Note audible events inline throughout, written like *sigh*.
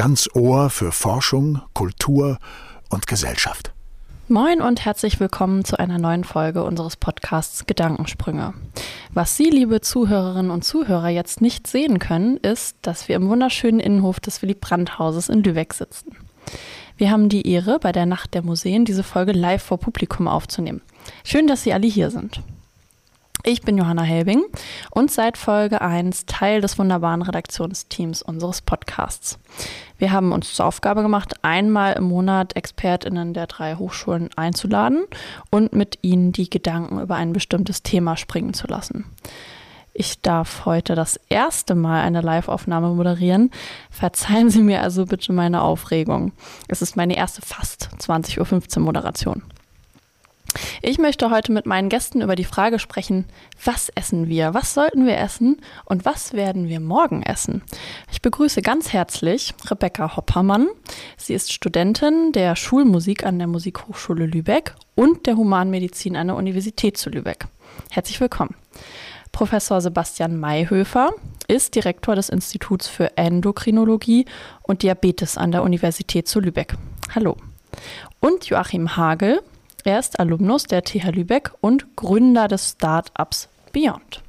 ganz Ohr für Forschung, Kultur und Gesellschaft. Moin und herzlich willkommen zu einer neuen Folge unseres Podcasts Gedankensprünge. Was Sie, liebe Zuhörerinnen und Zuhörer, jetzt nicht sehen können, ist, dass wir im wunderschönen Innenhof des Willy Brandt-Hauses in Lübeck sitzen. Wir haben die Ehre, bei der Nacht der Museen diese Folge live vor Publikum aufzunehmen. Schön, dass Sie alle hier sind. Ich bin Johanna Helbing und seit Folge 1 Teil des wunderbaren Redaktionsteams unseres Podcasts. Wir haben uns zur Aufgabe gemacht, einmal im Monat ExpertInnen der drei Hochschulen einzuladen und mit ihnen die Gedanken über ein bestimmtes Thema springen zu lassen. Ich darf heute das erste Mal eine Live-Aufnahme moderieren. Verzeihen Sie mir also bitte meine Aufregung. Es ist meine erste fast 20.15 Uhr Moderation. Ich möchte heute mit meinen Gästen über die Frage sprechen, was essen wir, was sollten wir essen und was werden wir morgen essen. Ich begrüße ganz herzlich Rebecca Hoppermann. Sie ist Studentin der Schulmusik an der Musikhochschule Lübeck und der Humanmedizin an der Universität zu Lübeck. Herzlich willkommen. Professor Sebastian Mayhöfer ist Direktor des Instituts für Endokrinologie und Diabetes an der Universität zu Lübeck. Hallo. Und Joachim Hagel er ist Alumnus der TH Lübeck und Gründer des Startups Beyond.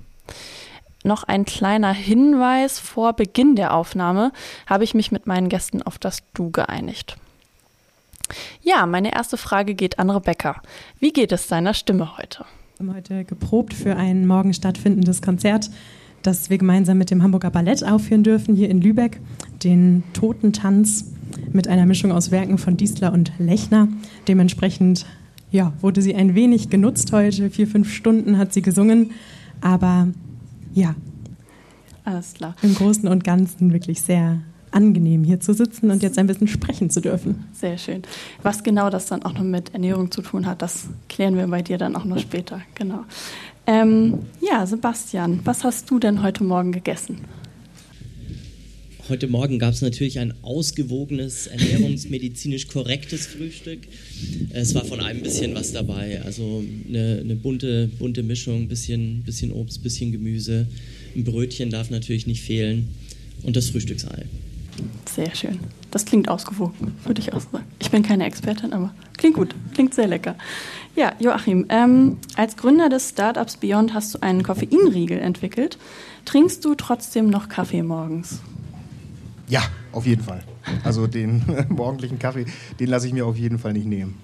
Noch ein kleiner Hinweis vor Beginn der Aufnahme habe ich mich mit meinen Gästen auf das Du geeinigt. Ja, meine erste Frage geht an Rebecca. Wie geht es deiner Stimme heute? Wir haben heute geprobt für ein morgen stattfindendes Konzert, das wir gemeinsam mit dem Hamburger Ballett aufführen dürfen, hier in Lübeck. Den Totentanz mit einer Mischung aus Werken von Diesler und Lechner. Dementsprechend ja, wurde sie ein wenig genutzt heute. Vier, fünf Stunden hat sie gesungen. Aber ja, alles klar. Im Großen und Ganzen wirklich sehr angenehm hier zu sitzen und jetzt ein bisschen sprechen zu dürfen. Sehr schön. Was genau das dann auch noch mit Ernährung zu tun hat, das klären wir bei dir dann auch noch später. Genau. Ähm, ja, Sebastian, was hast du denn heute Morgen gegessen? Heute Morgen gab es natürlich ein ausgewogenes, ernährungsmedizinisch korrektes Frühstück. Es war von allem ein bisschen was dabei. Also eine, eine bunte, bunte Mischung, bisschen, bisschen Obst, bisschen Gemüse. Ein Brötchen darf natürlich nicht fehlen. Und das Frühstücksei. Sehr schön. Das klingt ausgewogen, würde ich auch sagen. Ich bin keine Expertin, aber klingt gut, klingt sehr lecker. Ja, Joachim, ähm, als Gründer des Startups Beyond hast du einen Koffeinriegel entwickelt. Trinkst du trotzdem noch Kaffee morgens? Ja, auf jeden Fall. Also den *laughs* morgendlichen Kaffee, den lasse ich mir auf jeden Fall nicht nehmen.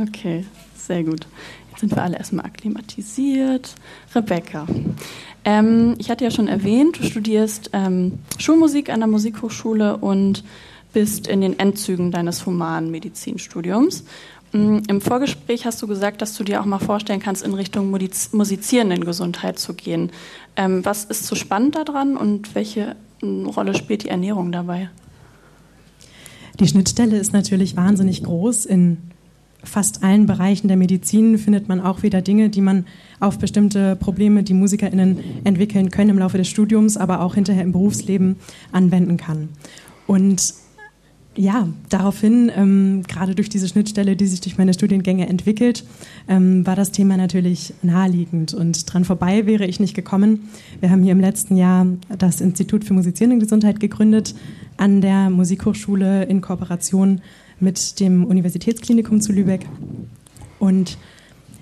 Okay, sehr gut. Jetzt sind wir alle erstmal akklimatisiert. Rebecca, ähm, ich hatte ja schon erwähnt, du studierst ähm, Schulmusik an der Musikhochschule und bist in den Endzügen deines Humanmedizinstudiums. Mm, Im Vorgespräch hast du gesagt, dass du dir auch mal vorstellen kannst, in Richtung musizierenden Gesundheit zu gehen. Ähm, was ist so spannend daran und welche Rolle spielt die Ernährung dabei? Die Schnittstelle ist natürlich wahnsinnig groß. In fast allen Bereichen der Medizin findet man auch wieder Dinge, die man auf bestimmte Probleme, die MusikerInnen entwickeln können im Laufe des Studiums, aber auch hinterher im Berufsleben anwenden kann. Und ja, daraufhin, ähm, gerade durch diese Schnittstelle, die sich durch meine Studiengänge entwickelt, ähm, war das Thema natürlich naheliegend und dran vorbei wäre ich nicht gekommen. Wir haben hier im letzten Jahr das Institut für musizierende Gesundheit gegründet an der Musikhochschule in Kooperation mit dem Universitätsklinikum zu Lübeck. Und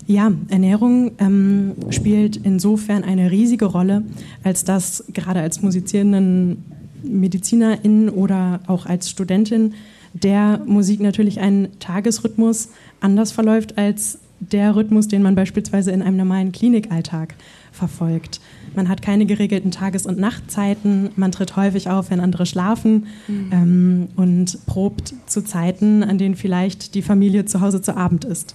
ja, Ernährung ähm, spielt insofern eine riesige Rolle, als dass gerade als musizierenden Medizinerin oder auch als Studentin der Musik natürlich ein Tagesrhythmus anders verläuft als der Rhythmus, den man beispielsweise in einem normalen Klinikalltag verfolgt. Man hat keine geregelten Tages- und Nachtzeiten, man tritt häufig auf, wenn andere schlafen mhm. ähm, und probt zu Zeiten, an denen vielleicht die Familie zu Hause zu Abend ist.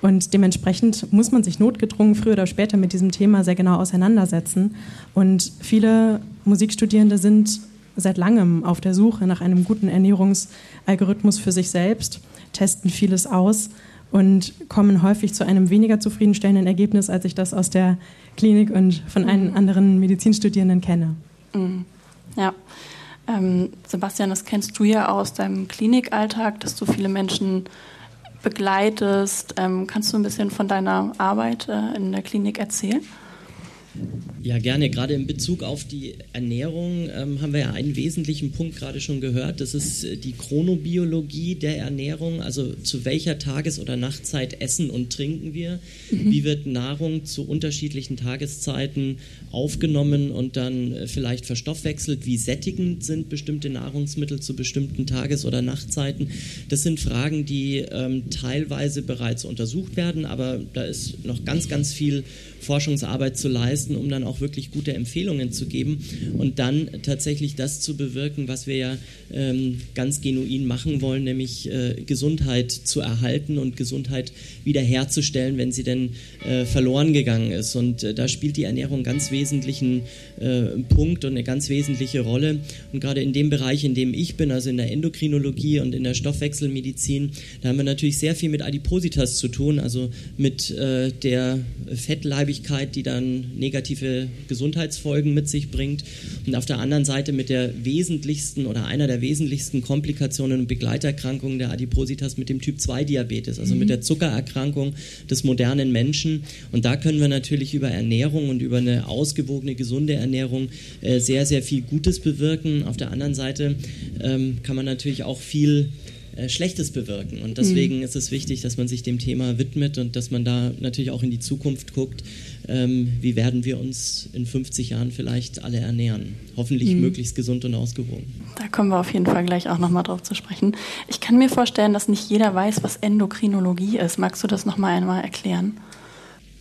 Und dementsprechend muss man sich notgedrungen früher oder später mit diesem Thema sehr genau auseinandersetzen. Und viele Musikstudierende sind seit langem auf der Suche nach einem guten Ernährungsalgorithmus für sich selbst, testen vieles aus und kommen häufig zu einem weniger zufriedenstellenden Ergebnis, als ich das aus der Klinik und von mhm. anderen Medizinstudierenden kenne. Mhm. Ja. Ähm, Sebastian, das kennst du ja aus deinem Klinikalltag, dass du viele Menschen begleitest. Ähm, kannst du ein bisschen von deiner Arbeit äh, in der Klinik erzählen? Ja, gerne. Gerade in Bezug auf die Ernährung ähm, haben wir ja einen wesentlichen Punkt gerade schon gehört. Das ist äh, die Chronobiologie der Ernährung. Also zu welcher Tages- oder Nachtzeit essen und trinken wir? Mhm. Wie wird Nahrung zu unterschiedlichen Tageszeiten aufgenommen und dann äh, vielleicht verstoffwechselt? Wie sättigend sind bestimmte Nahrungsmittel zu bestimmten Tages- oder Nachtzeiten? Das sind Fragen, die ähm, teilweise bereits untersucht werden, aber da ist noch ganz, ganz viel Forschungsarbeit zu leisten, um dann auch wirklich gute Empfehlungen zu geben und dann tatsächlich das zu bewirken, was wir ja ähm, ganz genuin machen wollen, nämlich äh, Gesundheit zu erhalten und Gesundheit wiederherzustellen, wenn sie denn äh, verloren gegangen ist. Und äh, da spielt die Ernährung ganz wesentlichen äh, Punkt und eine ganz wesentliche Rolle. Und gerade in dem Bereich, in dem ich bin, also in der Endokrinologie und in der Stoffwechselmedizin, da haben wir natürlich sehr viel mit Adipositas zu tun, also mit äh, der Fettleibigkeit, die dann negative Gesundheitsfolgen mit sich bringt. Und auf der anderen Seite mit der wesentlichsten oder einer der wesentlichsten Komplikationen und Begleiterkrankungen der Adipositas mit dem Typ-2-Diabetes, also mhm. mit der Zuckererkrankung des modernen Menschen. Und da können wir natürlich über Ernährung und über eine ausgewogene, gesunde Ernährung äh, sehr, sehr viel Gutes bewirken. Auf der anderen Seite ähm, kann man natürlich auch viel äh, Schlechtes bewirken. Und deswegen mhm. ist es wichtig, dass man sich dem Thema widmet und dass man da natürlich auch in die Zukunft guckt. Ähm, wie werden wir uns in 50 Jahren vielleicht alle ernähren? Hoffentlich mhm. möglichst gesund und ausgewogen. Da kommen wir auf jeden Fall gleich auch nochmal drauf zu sprechen. Ich kann mir vorstellen, dass nicht jeder weiß, was Endokrinologie ist. Magst du das nochmal einmal erklären?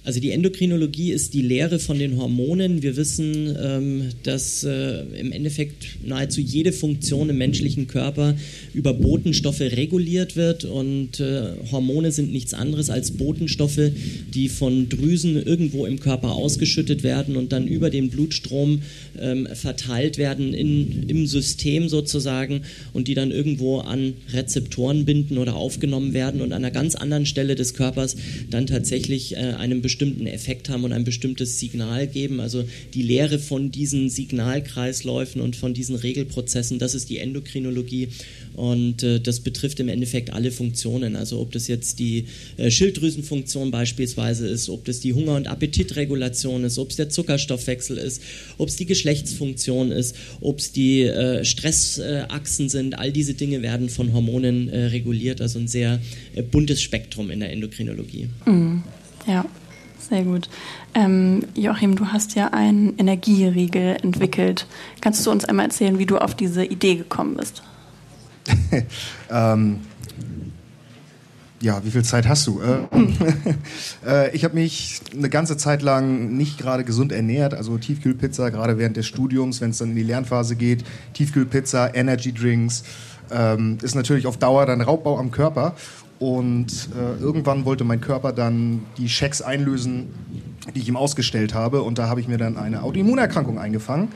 Also die Endokrinologie ist die Lehre von den Hormonen. Wir wissen, ähm, dass äh, im Endeffekt nahezu jede Funktion im menschlichen Körper über Botenstoffe reguliert wird und äh, Hormone sind nichts anderes als Botenstoffe, die von Drüsen irgendwo im Körper ausgeschüttet werden und dann über den Blutstrom ähm, verteilt werden in, im System sozusagen und die dann irgendwo an Rezeptoren binden oder aufgenommen werden und an einer ganz anderen Stelle des Körpers dann tatsächlich äh, einem bestimmten bestimmten Effekt haben und ein bestimmtes Signal geben. Also die Lehre von diesen Signalkreisläufen und von diesen Regelprozessen, das ist die Endokrinologie und äh, das betrifft im Endeffekt alle Funktionen. Also ob das jetzt die äh, Schilddrüsenfunktion beispielsweise ist, ob das die Hunger- und Appetitregulation ist, ob es der Zuckerstoffwechsel ist, ob es die Geschlechtsfunktion ist, ob es die äh, Stressachsen sind. All diese Dinge werden von Hormonen äh, reguliert. Also ein sehr äh, buntes Spektrum in der Endokrinologie. Mhm. Ja. Sehr gut. Ähm, Joachim, du hast ja einen Energieriegel entwickelt. Kannst du uns einmal erzählen, wie du auf diese Idee gekommen bist? *laughs* ähm, ja, wie viel Zeit hast du? Äh, *laughs* äh, ich habe mich eine ganze Zeit lang nicht gerade gesund ernährt, also Tiefkühlpizza, gerade während des Studiums, wenn es dann in die Lernphase geht, Tiefkühlpizza, Energy Drinks, ähm, ist natürlich auf Dauer dann Raubbau am Körper. Und äh, irgendwann wollte mein Körper dann die Schecks einlösen, die ich ihm ausgestellt habe. Und da habe ich mir dann eine Autoimmunerkrankung eingefangen.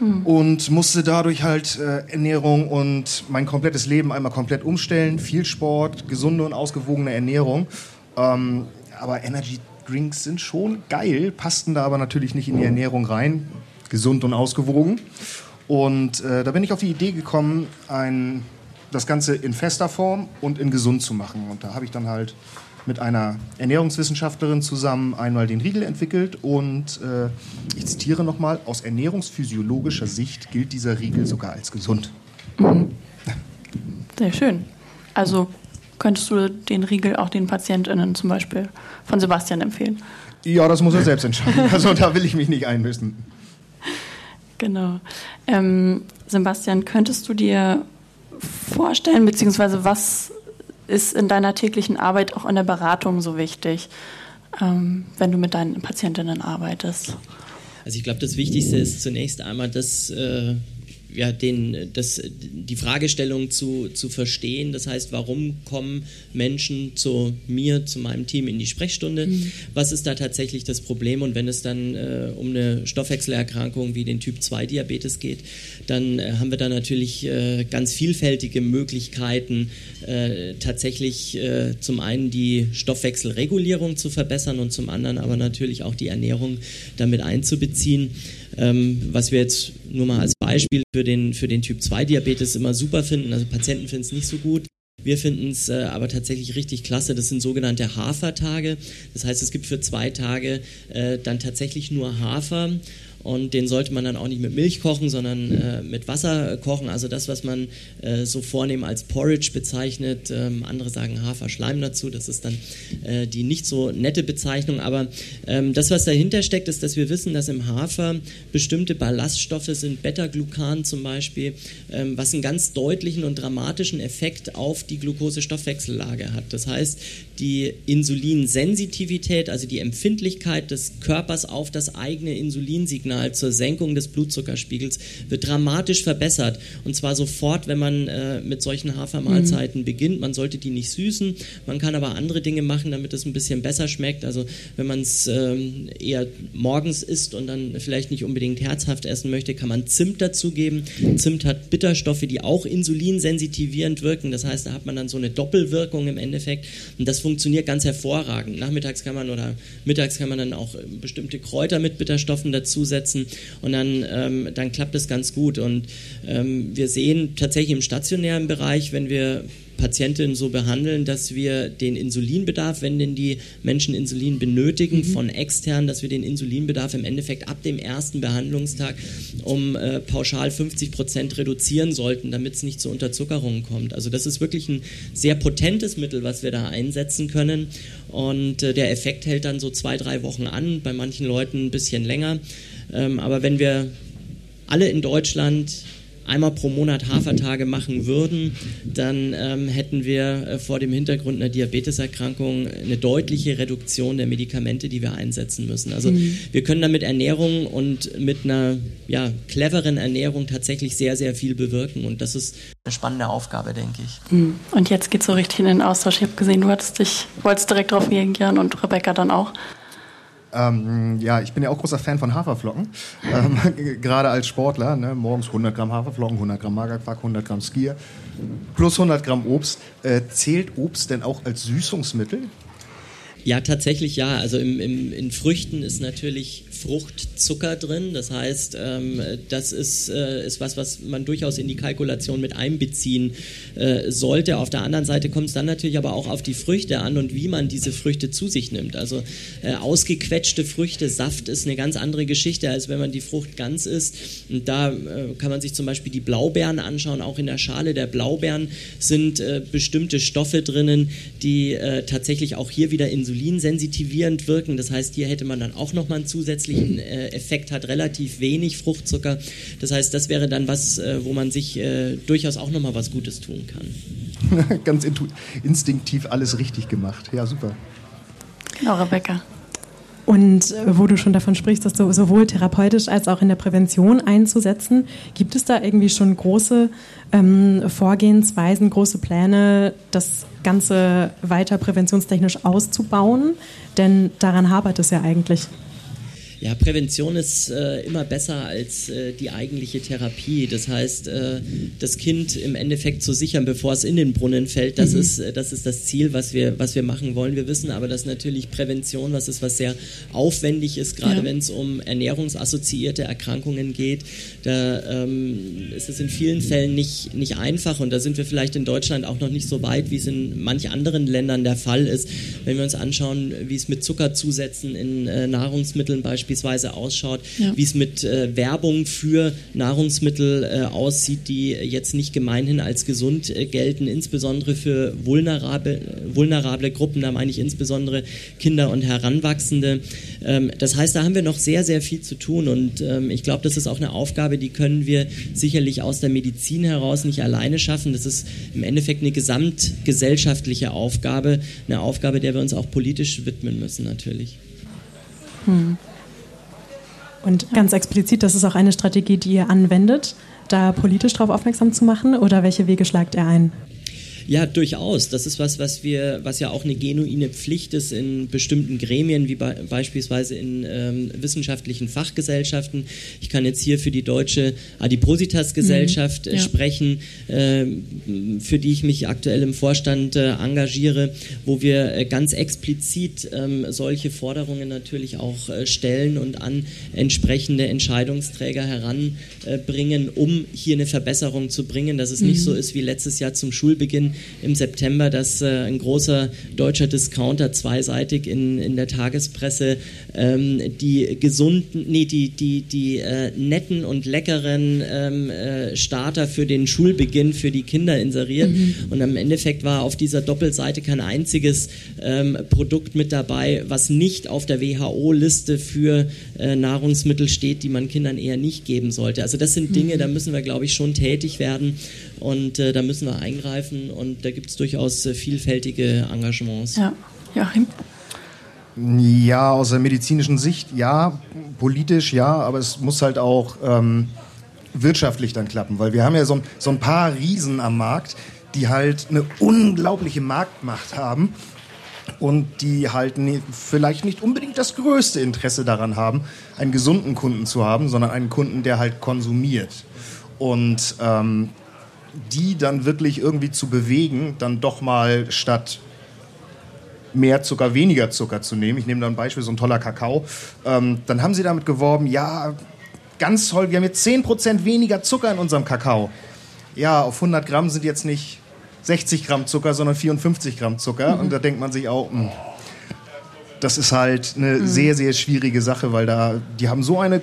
Hm. Und musste dadurch halt äh, Ernährung und mein komplettes Leben einmal komplett umstellen. Viel Sport, gesunde und ausgewogene Ernährung. Ähm, aber Energy Drinks sind schon geil, passten da aber natürlich nicht in die Ernährung rein. Gesund und ausgewogen. Und äh, da bin ich auf die Idee gekommen, ein das Ganze in fester Form und in gesund zu machen. Und da habe ich dann halt mit einer Ernährungswissenschaftlerin zusammen einmal den Riegel entwickelt und äh, ich zitiere nochmal, aus ernährungsphysiologischer Sicht gilt dieser Riegel sogar als gesund. Mhm. *laughs* Sehr schön. Also könntest du den Riegel auch den PatientInnen zum Beispiel von Sebastian empfehlen? Ja, das muss er selbst entscheiden. *laughs* Also da will ich mich nicht einmischen. Genau. Ähm, Sebastian, könntest du dir vorstellen, beziehungsweise was ist in deiner täglichen Arbeit auch in der Beratung so wichtig, ähm, wenn du mit deinen Patientinnen arbeitest? Also ich glaube, das Wichtigste ist zunächst einmal, dass äh, ja, den, das, die Fragestellung zu, zu verstehen. Das heißt, warum kommen Menschen zu mir, zu meinem Team in die Sprechstunde? Mhm. Was ist da tatsächlich das Problem? Und wenn es dann äh, um eine Stoffwechselerkrankung wie den Typ-2-Diabetes geht, dann äh, haben wir da natürlich äh, ganz vielfältige Möglichkeiten, äh, tatsächlich äh, zum einen die Stoffwechselregulierung zu verbessern und zum anderen aber natürlich auch die Ernährung damit einzubeziehen. Ähm, was wir jetzt nur mal als Beispiel für den, für den Typ 2 Diabetes immer super finden, also Patienten finden es nicht so gut, Wir finden es äh, aber tatsächlich richtig klasse. Das sind sogenannte Hafertage. Das heißt, es gibt für zwei Tage äh, dann tatsächlich nur Hafer und den sollte man dann auch nicht mit Milch kochen, sondern äh, mit Wasser kochen. Also das, was man äh, so vornehm als Porridge bezeichnet. Ähm, andere sagen Haferschleim dazu. Das ist dann äh, die nicht so nette Bezeichnung. Aber ähm, das, was dahinter steckt, ist, dass wir wissen, dass im Hafer bestimmte Ballaststoffe sind, Beta-Glucan zum Beispiel, ähm, was einen ganz deutlichen und dramatischen Effekt auf die Glukosestoffwechsellage hat. Das heißt, die Insulinsensitivität, also die Empfindlichkeit des Körpers auf das eigene Insulinsignal, Signal zur Senkung des Blutzuckerspiegels wird dramatisch verbessert. Und zwar sofort, wenn man äh, mit solchen Hafermahlzeiten mhm. beginnt. Man sollte die nicht süßen, man kann aber andere Dinge machen, damit es ein bisschen besser schmeckt. Also wenn man es ähm, eher morgens isst und dann vielleicht nicht unbedingt herzhaft essen möchte, kann man Zimt dazugeben. Zimt hat Bitterstoffe, die auch insulinsensitivierend wirken. Das heißt, da hat man dann so eine Doppelwirkung im Endeffekt. Und das funktioniert ganz hervorragend. Nachmittags kann man oder mittags kann man dann auch äh, bestimmte Kräuter mit Bitterstoffen dazusetzen und dann, ähm, dann klappt es ganz gut. Und ähm, wir sehen tatsächlich im stationären Bereich, wenn wir Patientinnen so behandeln, dass wir den Insulinbedarf, wenn denn die Menschen Insulin benötigen, mhm. von extern, dass wir den Insulinbedarf im Endeffekt ab dem ersten Behandlungstag um äh, pauschal 50 Prozent reduzieren sollten, damit es nicht zu Unterzuckerungen kommt. Also das ist wirklich ein sehr potentes Mittel, was wir da einsetzen können. Und äh, der Effekt hält dann so zwei, drei Wochen an, bei manchen Leuten ein bisschen länger. Ähm, aber wenn wir alle in Deutschland einmal pro Monat Hafertage machen würden, dann ähm, hätten wir äh, vor dem Hintergrund einer Diabeteserkrankung eine deutliche Reduktion der Medikamente, die wir einsetzen müssen. Also mhm. wir können da mit Ernährung und mit einer ja, cleveren Ernährung tatsächlich sehr, sehr viel bewirken und das ist eine spannende Aufgabe, denke ich. Mhm. Und jetzt geht es so richtig in den Austausch. Ich habe gesehen, du hattest dich, wolltest direkt darauf reagieren und Rebecca dann auch. Ähm, ja, ich bin ja auch großer Fan von Haferflocken, ähm, *laughs* gerade als Sportler. Ne? Morgens 100 Gramm Haferflocken, 100 Gramm Magerquark, 100 Gramm Skier, plus 100 Gramm Obst. Äh, zählt Obst denn auch als Süßungsmittel? Ja, tatsächlich ja. Also im, im, in Früchten ist natürlich Fruchtzucker drin. Das heißt, ähm, das ist, äh, ist was, was man durchaus in die Kalkulation mit einbeziehen äh, sollte. Auf der anderen Seite kommt es dann natürlich aber auch auf die Früchte an und wie man diese Früchte zu sich nimmt. Also äh, ausgequetschte Früchte, Saft ist eine ganz andere Geschichte, als wenn man die Frucht ganz isst. Und da äh, kann man sich zum Beispiel die Blaubeeren anschauen. Auch in der Schale der Blaubeeren sind äh, bestimmte Stoffe drinnen, die äh, tatsächlich auch hier wieder Insulin insulinsensitivierend wirken. Das heißt, hier hätte man dann auch nochmal einen zusätzlichen äh, Effekt, hat relativ wenig Fruchtzucker. Das heißt, das wäre dann was, äh, wo man sich äh, durchaus auch nochmal was Gutes tun kann. *laughs* Ganz instinktiv alles richtig gemacht. Ja, super. Genau, Rebecca. Und wo du schon davon sprichst, das sowohl therapeutisch als auch in der Prävention einzusetzen, gibt es da irgendwie schon große ähm, Vorgehensweisen, große Pläne, das Ganze weiter präventionstechnisch auszubauen? Denn daran hapert es ja eigentlich. Ja, Prävention ist äh, immer besser als äh, die eigentliche Therapie. Das heißt, äh, das Kind im Endeffekt zu sichern, bevor es in den Brunnen fällt, das, mhm. ist, äh, das ist das Ziel, was wir, was wir machen wollen. Wir wissen aber, dass natürlich Prävention was ist, was sehr aufwendig ist, gerade ja. wenn es um ernährungsassoziierte Erkrankungen geht. Da ähm, ist es in vielen Fällen nicht, nicht einfach und da sind wir vielleicht in Deutschland auch noch nicht so weit, wie es in manch anderen Ländern der Fall ist. Wenn wir uns anschauen, wie es mit Zuckerzusätzen in äh, Nahrungsmitteln beispielsweise beispielsweise ausschaut, ja. wie es mit äh, Werbung für Nahrungsmittel äh, aussieht, die jetzt nicht gemeinhin als gesund äh, gelten, insbesondere für vulnerable, vulnerable Gruppen, da meine ich insbesondere Kinder und Heranwachsende. Ähm, das heißt, da haben wir noch sehr, sehr viel zu tun und ähm, ich glaube, das ist auch eine Aufgabe, die können wir sicherlich aus der Medizin heraus nicht alleine schaffen. Das ist im Endeffekt eine gesamtgesellschaftliche Aufgabe, eine Aufgabe, der wir uns auch politisch widmen müssen natürlich. Hm. Und ganz explizit, das ist auch eine Strategie, die ihr anwendet, da politisch darauf aufmerksam zu machen oder welche Wege schlagt ihr ein? Ja, durchaus. Das ist was, was wir, was ja auch eine genuine Pflicht ist in bestimmten Gremien, wie be beispielsweise in ähm, wissenschaftlichen Fachgesellschaften. Ich kann jetzt hier für die Deutsche Adipositas-Gesellschaft mhm, äh, ja. sprechen, äh, für die ich mich aktuell im Vorstand äh, engagiere, wo wir äh, ganz explizit ähm, solche Forderungen natürlich auch äh, stellen und an entsprechende Entscheidungsträger heranbringen, um hier eine Verbesserung zu bringen, dass es mhm. nicht so ist wie letztes Jahr zum Schulbeginn, im September, dass äh, ein großer deutscher Discounter zweiseitig in, in der Tagespresse ähm, die gesunden, nee, die, die, die äh, netten und leckeren ähm, äh, Starter für den Schulbeginn für die Kinder inseriert. Mhm. Und am Endeffekt war auf dieser Doppelseite kein einziges ähm, Produkt mit dabei, was nicht auf der WHO-Liste für äh, Nahrungsmittel steht, die man Kindern eher nicht geben sollte. Also das sind Dinge, mhm. da müssen wir, glaube ich, schon tätig werden und äh, da müssen wir eingreifen und da gibt es durchaus äh, vielfältige Engagements. Ja, Joachim? Ja, aus der medizinischen Sicht ja, politisch ja, aber es muss halt auch ähm, wirtschaftlich dann klappen, weil wir haben ja so, so ein paar Riesen am Markt, die halt eine unglaubliche Marktmacht haben und die halt ne, vielleicht nicht unbedingt das größte Interesse daran haben, einen gesunden Kunden zu haben, sondern einen Kunden, der halt konsumiert. Und ähm, die dann wirklich irgendwie zu bewegen, dann doch mal statt mehr Zucker, weniger Zucker zu nehmen. Ich nehme da ein Beispiel, so ein toller Kakao. Ähm, dann haben sie damit geworben, ja, ganz toll, wir haben jetzt 10% weniger Zucker in unserem Kakao. Ja, auf 100 Gramm sind jetzt nicht 60 Gramm Zucker, sondern 54 Gramm Zucker. Mhm. Und da denkt man sich auch, mh, hm, das ist halt eine mhm. sehr, sehr schwierige Sache, weil da, die haben so eine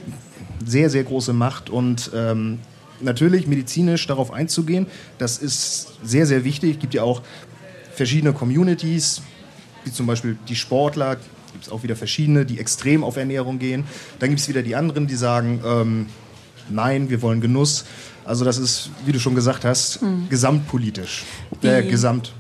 sehr, sehr große Macht und ähm, natürlich medizinisch darauf einzugehen, das ist sehr, sehr wichtig. Es gibt ja auch verschiedene Communities, wie zum Beispiel die Sportler, gibt es auch wieder verschiedene, die extrem auf Ernährung gehen. Dann gibt es wieder die anderen, die sagen, ähm, nein, wir wollen Genuss. Also das ist, wie du schon gesagt hast, mhm. gesamtpolitisch. Äh, gesamt.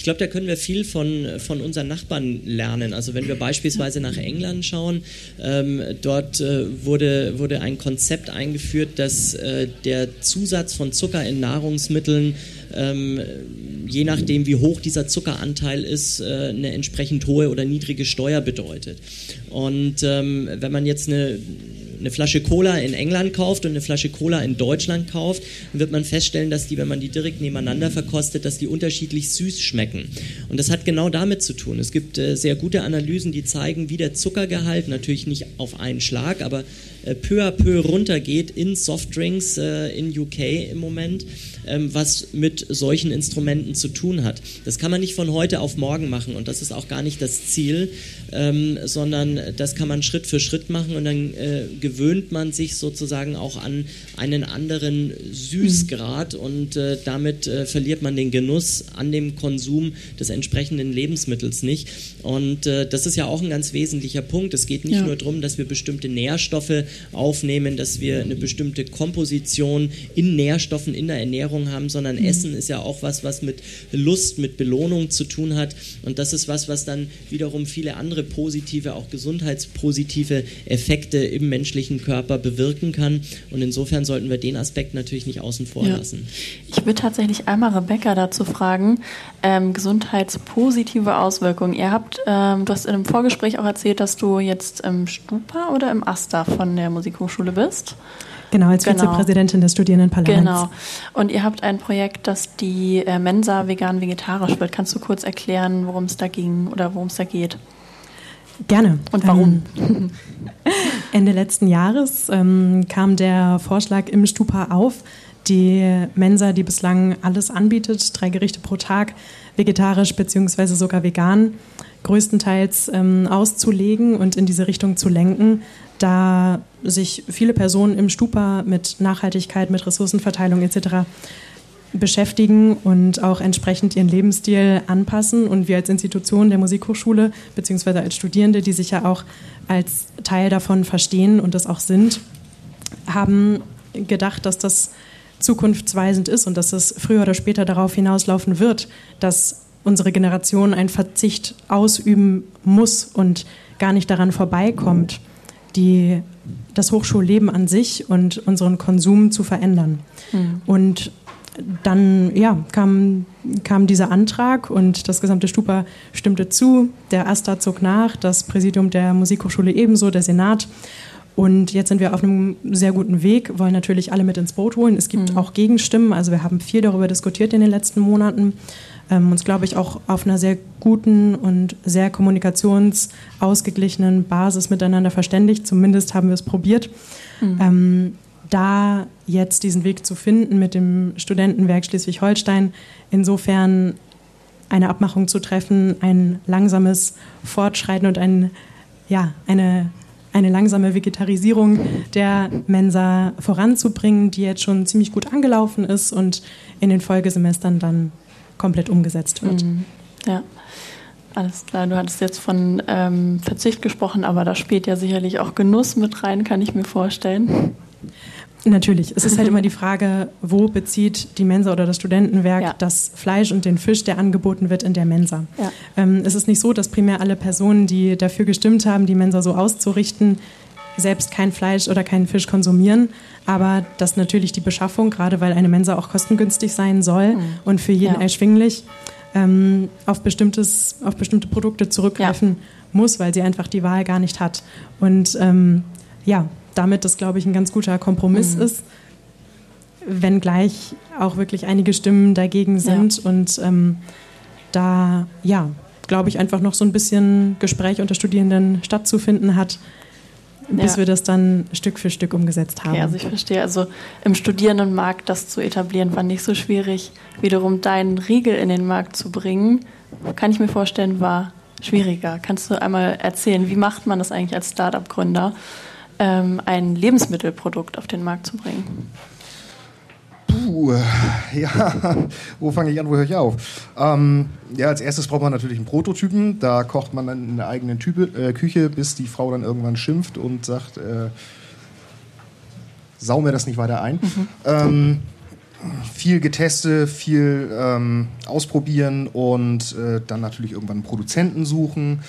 Ich glaube, da können wir viel von, von unseren Nachbarn lernen. Also wenn wir beispielsweise nach England schauen, ähm, dort äh, wurde, wurde ein Konzept eingeführt, dass äh, der Zusatz von Zucker in Nahrungsmitteln ähm, je nachdem, wie hoch dieser Zuckeranteil ist, äh, eine entsprechend hohe oder niedrige Steuer bedeutet. Und ähm, wenn man jetzt eine eine Flasche Cola in England kauft und eine Flasche Cola in Deutschland kauft, dann wird man feststellen, dass die, wenn man die direkt nebeneinander verkostet, dass die unterschiedlich süß schmecken. Und das hat genau damit zu tun. Es gibt äh, sehr gute Analysen, die zeigen, wie der Zuckergehalt, natürlich nicht auf einen Schlag, aber äh, peu à peu runtergeht in Softdrinks äh, in UK im Moment ähm, was mit solchen Instrumenten zu tun hat. Das kann man nicht von heute auf morgen machen und das ist auch gar nicht das Ziel, ähm, sondern das kann man Schritt für Schritt machen und dann äh, gewöhnt man sich sozusagen auch an einen anderen Süßgrad und äh, damit äh, verliert man den Genuss an dem Konsum des entsprechenden Lebensmittels nicht. Und äh, das ist ja auch ein ganz wesentlicher Punkt. Es geht nicht ja. nur darum, dass wir bestimmte Nährstoffe aufnehmen, dass wir eine bestimmte Komposition in Nährstoffen in der Ernährung haben, sondern mhm. Essen ist ja auch was, was mit Lust, mit Belohnung zu tun hat. Und das ist was, was dann wiederum viele andere positive, auch gesundheitspositive Effekte im menschlichen Körper bewirken kann. Und insofern sollten wir den Aspekt natürlich nicht außen vor ja. lassen. Ich würde tatsächlich einmal Rebecca dazu fragen, ähm, gesundheitspositive Auswirkungen. Ihr habt, ähm, du hast in einem Vorgespräch auch erzählt, dass du jetzt im Stupa oder im Asta von der Musikhochschule bist. Genau, als genau. Vizepräsidentin des Studierendenparlaments. Genau. Und ihr habt ein Projekt, das die äh, Mensa vegan-vegetarisch wird. Kannst du kurz erklären, worum es da ging oder worum es da geht? Gerne. Und warum? Ähm, *laughs* Ende letzten Jahres ähm, kam der Vorschlag im Stupa auf, die Mensa, die bislang alles anbietet, drei Gerichte pro Tag, vegetarisch bzw. sogar vegan, größtenteils ähm, auszulegen und in diese Richtung zu lenken, da sich viele Personen im Stupa mit Nachhaltigkeit, mit Ressourcenverteilung etc. beschäftigen und auch entsprechend ihren Lebensstil anpassen. Und wir als Institution der Musikhochschule, beziehungsweise als Studierende, die sich ja auch als Teil davon verstehen und das auch sind, haben gedacht, dass das zukunftsweisend ist und dass es früher oder später darauf hinauslaufen wird, dass unsere Generation einen Verzicht ausüben muss und gar nicht daran vorbeikommt die, das Hochschulleben an sich und unseren Konsum zu verändern. Mhm. Und dann ja, kam, kam dieser Antrag und das gesamte Stupa stimmte zu. Der AStA zog nach, das Präsidium der Musikhochschule ebenso, der Senat. Und jetzt sind wir auf einem sehr guten Weg, wollen natürlich alle mit ins Boot holen. Es gibt mhm. auch Gegenstimmen, also wir haben viel darüber diskutiert in den letzten Monaten ähm, uns, glaube ich, auch auf einer sehr guten und sehr kommunikationsausgeglichenen Basis miteinander verständigt. Zumindest haben wir es probiert. Mhm. Ähm, da jetzt diesen Weg zu finden mit dem Studentenwerk Schleswig-Holstein. Insofern eine Abmachung zu treffen, ein langsames Fortschreiten und ein, ja, eine, eine langsame Vegetarisierung der Mensa voranzubringen, die jetzt schon ziemlich gut angelaufen ist und in den Folgesemestern dann komplett umgesetzt wird. Mhm. Ja. Alles klar, du hattest jetzt von ähm, Verzicht gesprochen, aber da spielt ja sicherlich auch Genuss mit rein, kann ich mir vorstellen. Natürlich. Es ist halt *laughs* immer die Frage, wo bezieht die Mensa oder das Studentenwerk ja. das Fleisch und den Fisch, der angeboten wird in der Mensa. Ja. Ähm, es ist nicht so, dass primär alle Personen, die dafür gestimmt haben, die Mensa so auszurichten, selbst kein Fleisch oder keinen Fisch konsumieren, aber dass natürlich die Beschaffung, gerade weil eine Mensa auch kostengünstig sein soll mhm. und für jeden ja. erschwinglich, ähm, auf, bestimmtes, auf bestimmte Produkte zurückgreifen muss, weil sie einfach die Wahl gar nicht hat. Und ähm, ja, damit das, glaube ich, ein ganz guter Kompromiss mhm. ist, wenngleich auch wirklich einige Stimmen dagegen sind ja. und ähm, da, ja, glaube ich, einfach noch so ein bisschen Gespräch unter Studierenden stattzufinden hat, bis ja. wir das dann Stück für Stück umgesetzt haben. Okay, also ich verstehe. Also im Studierendenmarkt das zu etablieren, war nicht so schwierig. Wiederum deinen Riegel in den Markt zu bringen, kann ich mir vorstellen, war schwieriger. Kannst du einmal erzählen, wie macht man das eigentlich als Startup-Gründer? Ähm, ein Lebensmittelprodukt auf den Markt zu bringen? Puh, ja, wo fange ich an, wo höre ich auf? Ähm, ja, als erstes braucht man natürlich einen Prototypen. Da kocht man dann in der eigenen Type, äh, Küche, bis die Frau dann irgendwann schimpft und sagt, äh, sau mir das nicht weiter ein. Mhm. Ähm, viel getestet, viel ähm, ausprobieren und äh, dann natürlich irgendwann einen Produzenten suchen.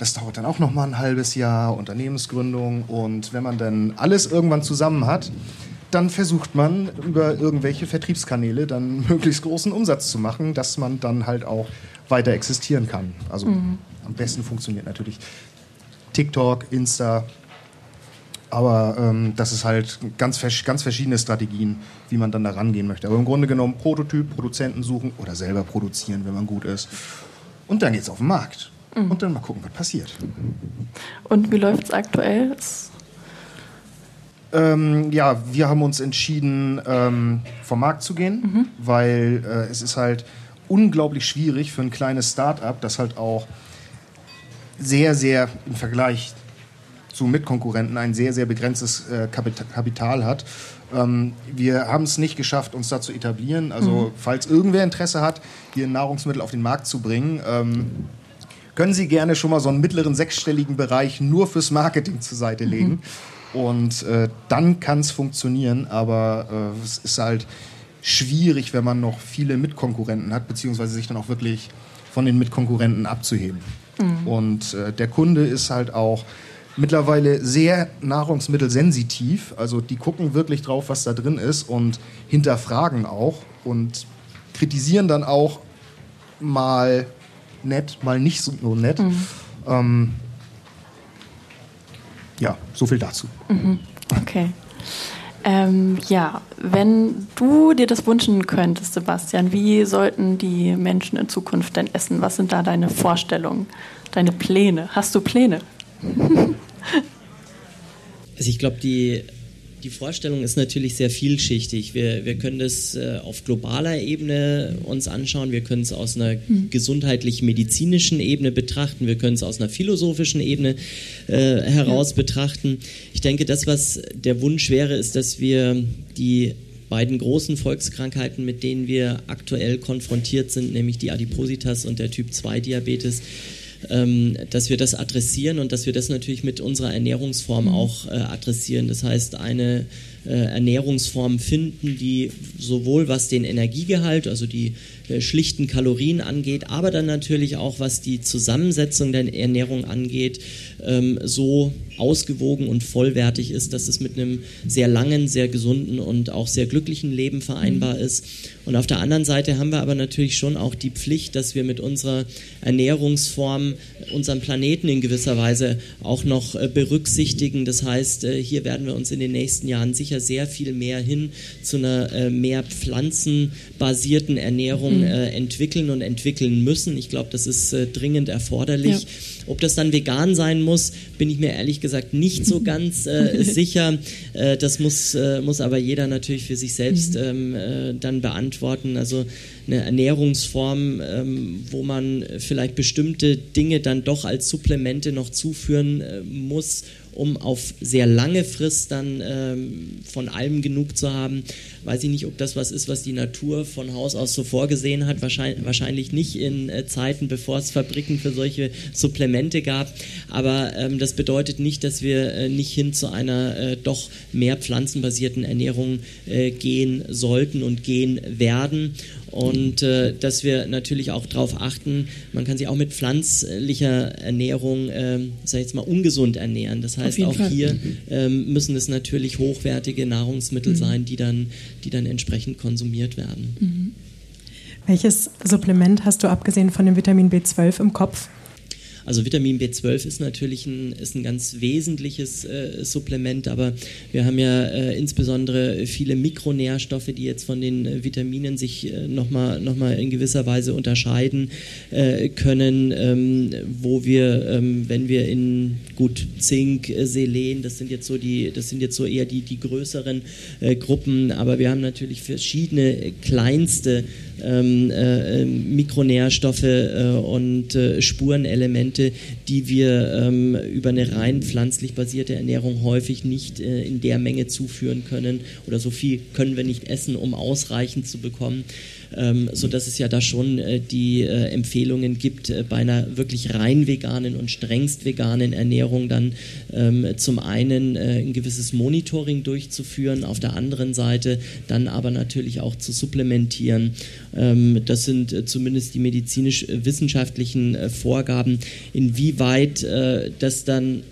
Das dauert dann auch noch mal ein halbes Jahr, Unternehmensgründung. Und wenn man dann alles irgendwann zusammen hat, dann versucht man über irgendwelche Vertriebskanäle dann *laughs* möglichst großen Umsatz zu machen, dass man dann halt auch weiter existieren kann. Also mhm. am besten funktioniert natürlich TikTok, Insta. Aber ähm, das ist halt ganz, ganz verschiedene Strategien, wie man dann da rangehen möchte. Aber im Grunde genommen Prototyp, Produzenten suchen oder selber produzieren, wenn man gut ist. Und dann geht es auf den Markt. Mhm. Und dann mal gucken, was passiert. Und wie läuft es aktuell? Ähm, ja, wir haben uns entschieden, ähm, vom Markt zu gehen, mhm. weil äh, es ist halt unglaublich schwierig für ein kleines Start-up, das halt auch sehr, sehr im Vergleich zu Mitkonkurrenten ein sehr, sehr begrenztes äh, Kapital hat. Ähm, wir haben es nicht geschafft, uns da zu etablieren. Also, mhm. falls irgendwer Interesse hat, hier Nahrungsmittel auf den Markt zu bringen, ähm, können Sie gerne schon mal so einen mittleren sechsstelligen Bereich nur fürs Marketing zur Seite mhm. legen. Mhm. Und äh, dann kann es funktionieren, aber äh, es ist halt schwierig, wenn man noch viele Mitkonkurrenten hat, beziehungsweise sich dann auch wirklich von den Mitkonkurrenten abzuheben. Mhm. Und äh, der Kunde ist halt auch mittlerweile sehr nahrungsmittelsensitiv. Also die gucken wirklich drauf, was da drin ist und hinterfragen auch und kritisieren dann auch mal nett, mal nicht so nett. Mhm. Ähm, ja, so viel dazu. Mhm. Okay. Ähm, ja, wenn du dir das wünschen könntest, Sebastian, wie sollten die Menschen in Zukunft denn essen? Was sind da deine Vorstellungen, deine Pläne? Hast du Pläne? also ich glaube, die die Vorstellung ist natürlich sehr vielschichtig. Wir, wir können das äh, auf globaler Ebene uns anschauen, wir können es aus einer mhm. gesundheitlich-medizinischen Ebene betrachten, wir können es aus einer philosophischen Ebene äh, heraus ja. betrachten. Ich denke, das, was der Wunsch wäre, ist, dass wir die beiden großen Volkskrankheiten, mit denen wir aktuell konfrontiert sind, nämlich die Adipositas und der Typ-2-Diabetes, ähm, dass wir das adressieren und dass wir das natürlich mit unserer Ernährungsform mhm. auch äh, adressieren. Das heißt, eine äh, Ernährungsform finden, die sowohl was den Energiegehalt, also die äh, schlichten Kalorien angeht, aber dann natürlich auch was die Zusammensetzung der Ernährung angeht, ähm, so ausgewogen und vollwertig ist, dass es mit einem sehr langen, sehr gesunden und auch sehr glücklichen Leben vereinbar mhm. ist. Und auf der anderen Seite haben wir aber natürlich schon auch die Pflicht, dass wir mit unserer Ernährungsform unseren Planeten in gewisser Weise auch noch äh, berücksichtigen. Das heißt, äh, hier werden wir uns in den nächsten Jahren sicher sehr viel mehr hin zu einer äh, mehr pflanzenbasierten Ernährung mhm. Entwickeln und entwickeln müssen. Ich glaube, das ist dringend erforderlich. Ja. Ob das dann vegan sein muss, bin ich mir ehrlich gesagt nicht so ganz äh, *laughs* sicher. Äh, das muss, äh, muss aber jeder natürlich für sich selbst mhm. ähm, äh, dann beantworten. Also eine Ernährungsform, ähm, wo man vielleicht bestimmte Dinge dann doch als Supplemente noch zuführen äh, muss, um auf sehr lange Frist dann ähm, von allem genug zu haben. Weiß ich nicht, ob das was ist, was die Natur von Haus aus so vorgesehen hat. Wahrscheinlich, wahrscheinlich nicht in äh, Zeiten, bevor es Fabriken für solche Supplemente gab. Aber ähm, das bedeutet nicht, dass wir äh, nicht hin zu einer äh, doch mehr pflanzenbasierten Ernährung äh, gehen sollten und gehen werden und äh, dass wir natürlich auch darauf achten, man kann sich auch mit pflanzlicher Ernährung, äh, sag ich jetzt mal, ungesund ernähren. Das heißt, auch Fall. hier äh, müssen es natürlich hochwertige Nahrungsmittel mhm. sein, die dann, die dann entsprechend konsumiert werden. Mhm. Welches Supplement hast du abgesehen von dem Vitamin B12 im Kopf? Also Vitamin B12 ist natürlich ein, ist ein ganz wesentliches äh, Supplement, aber wir haben ja äh, insbesondere viele Mikronährstoffe, die jetzt von den äh, Vitaminen sich äh, nochmal noch mal in gewisser Weise unterscheiden äh, können, ähm, wo wir, ähm, wenn wir in gut Zink, äh, Selen, das sind jetzt so die, das sind jetzt so eher die, die größeren äh, Gruppen, aber wir haben natürlich verschiedene kleinste ähm, äh, Mikronährstoffe äh, und äh, Spurenelemente, die wir ähm, über eine rein pflanzlich basierte Ernährung häufig nicht äh, in der Menge zuführen können oder so viel können wir nicht essen, um ausreichend zu bekommen ähm, sodass es ja da schon äh, die äh, Empfehlungen gibt, äh, bei einer wirklich rein veganen und strengst veganen Ernährung dann ähm, zum einen äh, ein gewisses Monitoring durchzuführen, auf der anderen Seite dann aber natürlich auch zu supplementieren. Ähm, das sind äh, zumindest die medizinisch-wissenschaftlichen äh, Vorgaben. Inwieweit das dann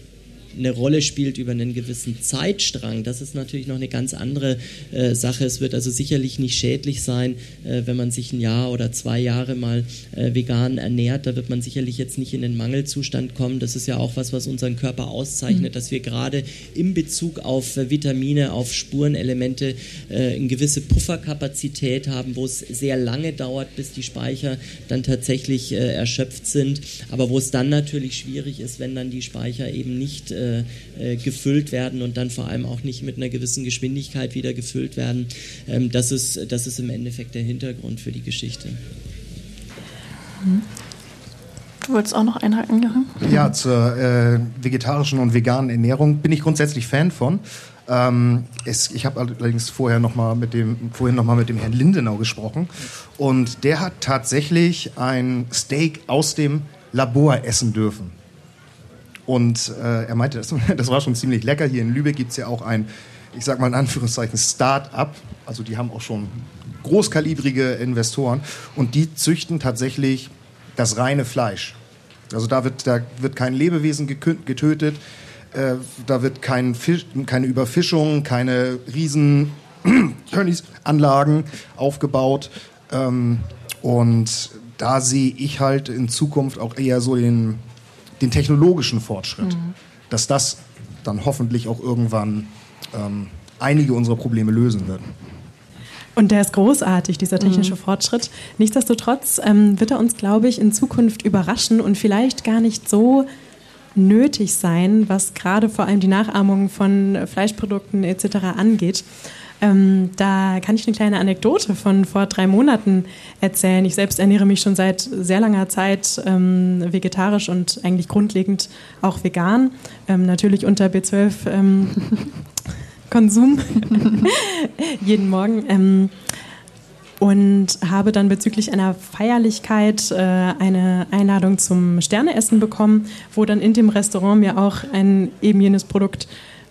eine Rolle spielt über einen gewissen Zeitstrang, das ist natürlich noch eine ganz andere äh, Sache. Es wird also sicherlich nicht schädlich sein, äh, wenn man sich ein Jahr oder zwei Jahre mal äh, vegan ernährt. Da wird man sicherlich jetzt nicht in den Mangelzustand kommen. Das ist ja auch was, was unseren Körper auszeichnet, mhm. dass wir gerade in Bezug auf äh, Vitamine, auf Spurenelemente äh, eine gewisse Pufferkapazität haben, wo es sehr lange dauert, bis die Speicher dann tatsächlich äh, erschöpft sind, aber wo es dann natürlich schwierig ist, wenn dann die Speicher eben nicht äh, äh, gefüllt werden und dann vor allem auch nicht mit einer gewissen Geschwindigkeit wieder gefüllt werden. Ähm, das, ist, das ist im Endeffekt der Hintergrund für die Geschichte. Du wolltest auch noch einhaken, Jochen? Ja, zur äh, vegetarischen und veganen Ernährung bin ich grundsätzlich Fan von. Ähm, es, ich habe allerdings vorher noch mal mit dem, vorhin noch mal mit dem Herrn Lindenau gesprochen und der hat tatsächlich ein Steak aus dem Labor essen dürfen. Und äh, er meinte, das, *laughs* das, war schon ziemlich lecker. Hier in Lübeck gibt es ja auch ein, ich sag mal in Anführungszeichen, Start-up. Also die haben auch schon großkalibrige Investoren und die züchten tatsächlich das reine Fleisch. Also da wird, da wird kein Lebewesen getötet, äh, da wird kein Fisch, keine Überfischung, keine riesen *clears throat* Anlagen aufgebaut. Ähm, und da sehe ich halt in Zukunft auch eher so den, den technologischen Fortschritt, mhm. dass das dann hoffentlich auch irgendwann ähm, einige unserer Probleme lösen wird. Und der ist großartig, dieser technische mhm. Fortschritt. Nichtsdestotrotz ähm, wird er uns, glaube ich, in Zukunft überraschen und vielleicht gar nicht so nötig sein, was gerade vor allem die Nachahmung von Fleischprodukten etc. angeht. Ähm, da kann ich eine kleine Anekdote von vor drei Monaten erzählen. Ich selbst ernähre mich schon seit sehr langer Zeit ähm, vegetarisch und eigentlich grundlegend auch vegan. Ähm, natürlich unter B12 ähm, *laughs* Konsum *laughs* jeden Morgen. Ähm, und habe dann bezüglich einer Feierlichkeit äh, eine Einladung zum Sterneessen bekommen, wo dann in dem Restaurant mir auch ein eben jenes Produkt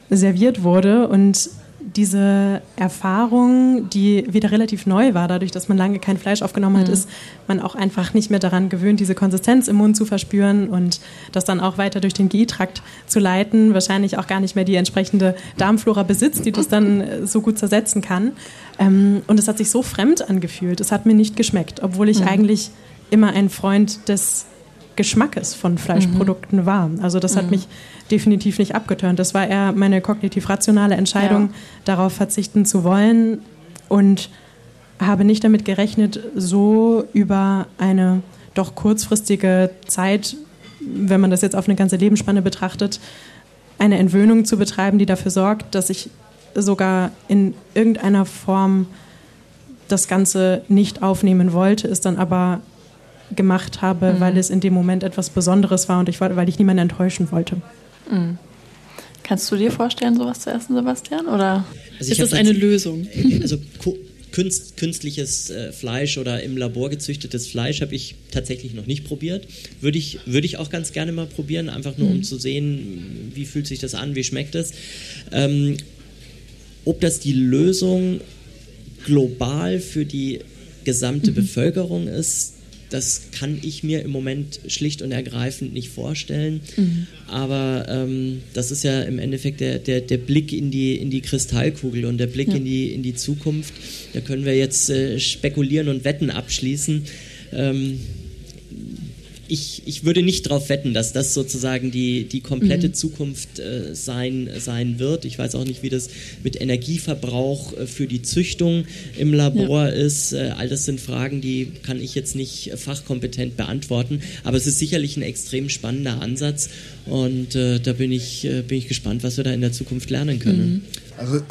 serviert wurde. Und diese Erfahrung, die wieder relativ neu war, dadurch, dass man lange kein Fleisch aufgenommen hat, mhm. ist man auch einfach nicht mehr daran gewöhnt, diese Konsistenz im Mund zu verspüren und das dann auch weiter durch den GI-Trakt zu leiten. Wahrscheinlich auch gar nicht mehr die entsprechende Darmflora besitzt, die das dann äh, so gut zersetzen kann. Ähm, und es hat sich so fremd angefühlt. Es hat mir nicht geschmeckt, obwohl ich mhm. eigentlich immer ein Freund des Geschmackes von Fleischprodukten mhm. war. Also das hat mhm. mich definitiv nicht abgeturnt. Das war eher meine kognitiv-rationale Entscheidung, ja. darauf verzichten zu wollen und habe nicht damit gerechnet, so über eine doch kurzfristige Zeit, wenn man das jetzt auf eine ganze Lebensspanne betrachtet, eine Entwöhnung zu betreiben, die dafür sorgt, dass ich sogar in irgendeiner Form das Ganze nicht aufnehmen wollte, es dann aber gemacht habe, mhm. weil es in dem Moment etwas Besonderes war und ich, weil ich niemanden enttäuschen wollte. Mhm. Kannst du dir vorstellen, sowas zu essen, Sebastian? Oder also ist das eine Lösung? *laughs* Also *laughs* Künst, künstliches äh, Fleisch oder im Labor gezüchtetes Fleisch habe ich tatsächlich noch nicht probiert. Würde ich, würde ich auch ganz gerne mal probieren, einfach nur mhm. um zu sehen, wie fühlt sich das an, wie schmeckt es. Ähm, ob das die Lösung global für die gesamte mhm. Bevölkerung ist, das kann ich mir im Moment schlicht und ergreifend nicht vorstellen. Mhm. Aber ähm, das ist ja im Endeffekt der, der, der Blick in die, in die Kristallkugel und der Blick ja. in, die, in die Zukunft. Da können wir jetzt äh, spekulieren und Wetten abschließen. Ähm, ich, ich würde nicht darauf wetten, dass das sozusagen die, die komplette mhm. Zukunft äh, sein, sein wird. Ich weiß auch nicht, wie das mit Energieverbrauch äh, für die Züchtung im Labor ja. ist. Äh, all das sind Fragen, die kann ich jetzt nicht fachkompetent beantworten. Aber es ist sicherlich ein extrem spannender Ansatz und äh, da bin ich, äh, bin ich gespannt, was wir da in der Zukunft lernen können. Mhm. Also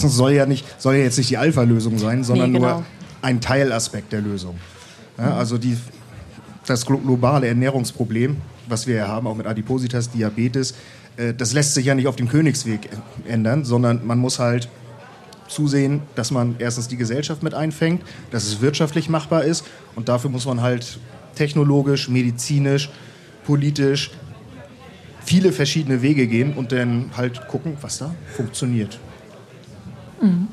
das soll ja, nicht, soll ja jetzt nicht die Alpha-Lösung sein, sondern nee, genau. nur ein Teilaspekt der Lösung. Ja, also die das globale Ernährungsproblem, was wir ja haben, auch mit Adipositas, Diabetes, äh, das lässt sich ja nicht auf dem Königsweg ändern, sondern man muss halt zusehen, dass man erstens die Gesellschaft mit einfängt, dass es wirtschaftlich machbar ist und dafür muss man halt technologisch, medizinisch, politisch viele verschiedene Wege gehen und dann halt gucken, was da funktioniert. Mhm.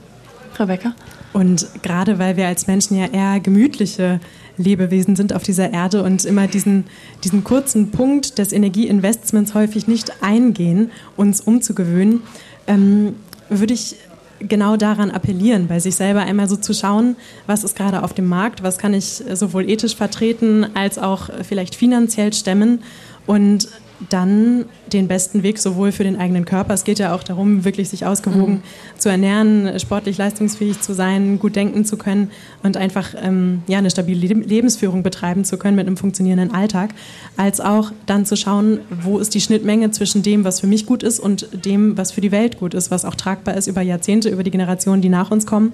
Rebecca? Und gerade weil wir als Menschen ja eher gemütliche Lebewesen sind auf dieser Erde und immer diesen, diesen kurzen Punkt des Energieinvestments häufig nicht eingehen, uns umzugewöhnen, ähm, würde ich genau daran appellieren, bei sich selber einmal so zu schauen, was ist gerade auf dem Markt, was kann ich sowohl ethisch vertreten als auch vielleicht finanziell stemmen und dann den besten Weg sowohl für den eigenen Körper, es geht ja auch darum, wirklich sich ausgewogen mhm. zu ernähren, sportlich leistungsfähig zu sein, gut denken zu können und einfach ähm, ja, eine stabile Lebensführung betreiben zu können mit einem funktionierenden Alltag, als auch dann zu schauen, wo ist die Schnittmenge zwischen dem, was für mich gut ist und dem, was für die Welt gut ist, was auch tragbar ist über Jahrzehnte, über die Generationen, die nach uns kommen.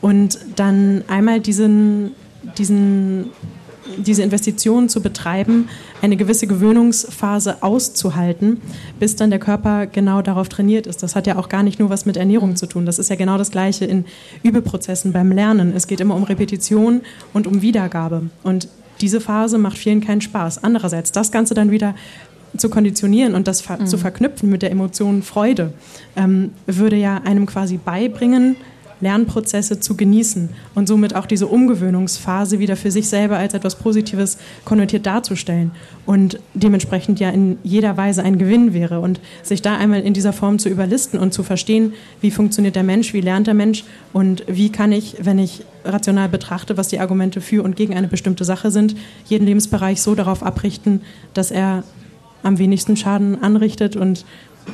Und dann einmal diesen, diesen diese Investitionen zu betreiben, eine gewisse Gewöhnungsphase auszuhalten, bis dann der Körper genau darauf trainiert ist. Das hat ja auch gar nicht nur was mit Ernährung zu tun. Das ist ja genau das Gleiche in Übeprozessen beim Lernen. Es geht immer um Repetition und um Wiedergabe. Und diese Phase macht vielen keinen Spaß. Andererseits, das Ganze dann wieder zu konditionieren und das ver mhm. zu verknüpfen mit der Emotion Freude, ähm, würde ja einem quasi beibringen, Lernprozesse zu genießen und somit auch diese Umgewöhnungsphase wieder für sich selber als etwas Positives konnotiert darzustellen und dementsprechend ja in jeder Weise ein Gewinn wäre und sich da einmal in dieser Form zu überlisten und zu verstehen, wie funktioniert der Mensch, wie lernt der Mensch und wie kann ich, wenn ich rational betrachte, was die Argumente für und gegen eine bestimmte Sache sind, jeden Lebensbereich so darauf abrichten, dass er am wenigsten Schaden anrichtet und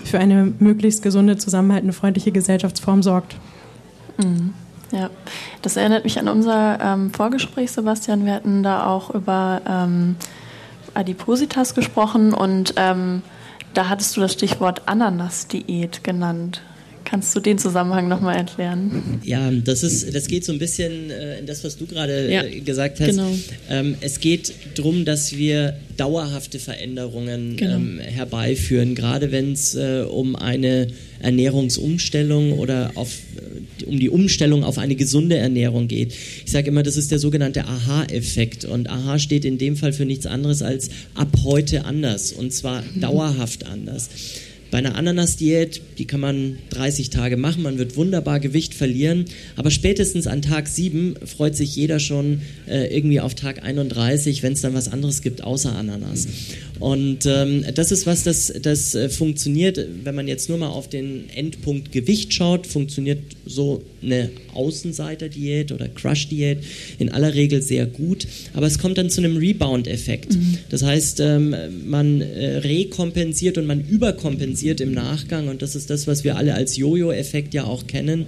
für eine möglichst gesunde, zusammenhaltende, freundliche Gesellschaftsform sorgt. Mhm. Ja, das erinnert mich an unser ähm, Vorgespräch, Sebastian. Wir hatten da auch über ähm, Adipositas gesprochen und ähm, da hattest du das Stichwort Ananas-Diät genannt. Kannst du den Zusammenhang nochmal erklären? Ja, das, ist, das geht so ein bisschen äh, in das, was du gerade ja, äh, gesagt hast. Genau. Ähm, es geht darum, dass wir dauerhafte Veränderungen genau. ähm, herbeiführen, gerade wenn es äh, um eine Ernährungsumstellung oder auf, um die Umstellung auf eine gesunde Ernährung geht. Ich sage immer, das ist der sogenannte Aha-Effekt. Und Aha steht in dem Fall für nichts anderes als ab heute anders und zwar mhm. dauerhaft anders. Bei einer Ananas-Diät, die kann man 30 Tage machen, man wird wunderbar Gewicht verlieren, aber spätestens an Tag 7 freut sich jeder schon äh, irgendwie auf Tag 31, wenn es dann was anderes gibt außer Ananas. Und ähm, das ist was, das, das äh, funktioniert, wenn man jetzt nur mal auf den Endpunkt Gewicht schaut, funktioniert so eine Außenseiter-Diät oder Crush-Diät in aller Regel sehr gut, aber es kommt dann zu einem Rebound-Effekt. Mhm. Das heißt, ähm, man äh, rekompensiert und man überkompensiert im Nachgang und das ist das, was wir alle als Jojo-Effekt ja auch kennen.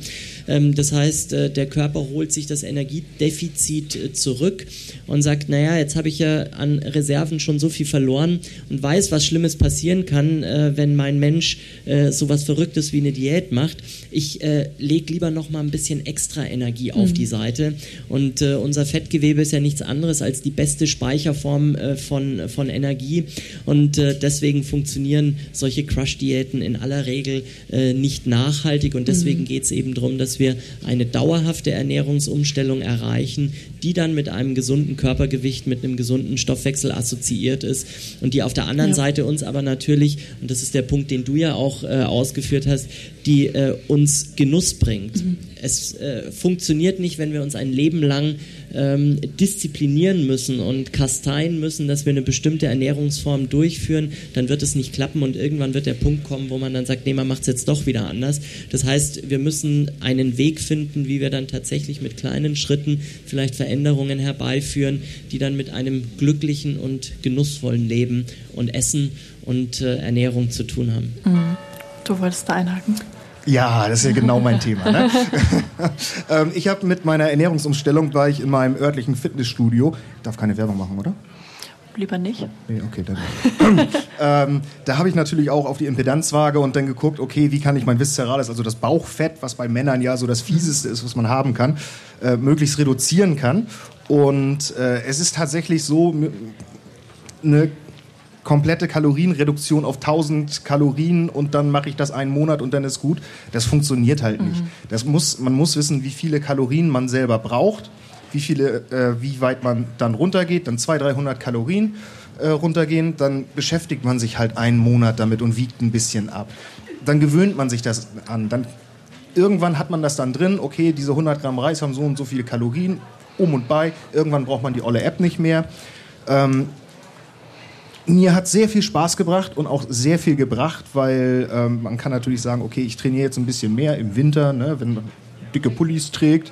Ähm, das heißt, äh, der Körper holt sich das Energiedefizit äh, zurück und sagt, naja, jetzt habe ich ja an Reserven schon so viel verloren und weiß, was Schlimmes passieren kann, äh, wenn mein Mensch so was Verrücktes wie eine Diät macht. Ich lege lieber noch mal ein bisschen extra Energie auf mhm. die Seite und unser Fettgewebe ist ja nichts anderes als die beste Speicherform von, von Energie und deswegen funktionieren solche Crush-Diäten in aller Regel nicht nachhaltig und deswegen mhm. geht es eben darum, dass wir eine dauerhafte Ernährungsumstellung erreichen, die dann mit einem gesunden Körpergewicht, mit einem gesunden Stoffwechsel assoziiert ist und die auf der anderen ja. Seite uns aber natürlich, und das ist der Punkt, den du ja auch äh, ausgeführt hast, die äh, uns Genuss bringt. Mhm. Es äh, funktioniert nicht, wenn wir uns ein Leben lang ähm, disziplinieren müssen und kasteien müssen, dass wir eine bestimmte Ernährungsform durchführen, dann wird es nicht klappen und irgendwann wird der Punkt kommen, wo man dann sagt, nee, man macht es jetzt doch wieder anders. Das heißt, wir müssen einen Weg finden, wie wir dann tatsächlich mit kleinen Schritten vielleicht Veränderungen herbeiführen, die dann mit einem glücklichen und genussvollen Leben und Essen und äh, Ernährung zu tun haben. Mhm. Du wolltest da einhaken? Ja, das ist ja genau mein Thema. Ne? *laughs* ähm, ich habe mit meiner Ernährungsumstellung war ich in meinem örtlichen Fitnessstudio. Ich darf keine Werbung machen, oder? Lieber nicht. Nee, okay, dann. *laughs* ähm, da habe ich natürlich auch auf die Impedanzwaage und dann geguckt, okay, wie kann ich mein Viszerales, also das Bauchfett, was bei Männern ja so das fieseste ist, was man haben kann, äh, möglichst reduzieren kann. Und äh, es ist tatsächlich so, eine komplette Kalorienreduktion auf 1000 Kalorien und dann mache ich das einen Monat und dann ist gut. Das funktioniert halt nicht. Mhm. Das muss, man muss wissen, wie viele Kalorien man selber braucht, wie, viele, äh, wie weit man dann runtergeht, dann 200, 300 Kalorien äh, runtergehen, dann beschäftigt man sich halt einen Monat damit und wiegt ein bisschen ab. Dann gewöhnt man sich das an. Dann, irgendwann hat man das dann drin, okay, diese 100 Gramm Reis haben so und so viele Kalorien, um und bei. Irgendwann braucht man die olle App nicht mehr. Ähm, mir hat sehr viel Spaß gebracht und auch sehr viel gebracht, weil ähm, man kann natürlich sagen, okay, ich trainiere jetzt ein bisschen mehr im Winter, ne, wenn man dicke Pullis trägt,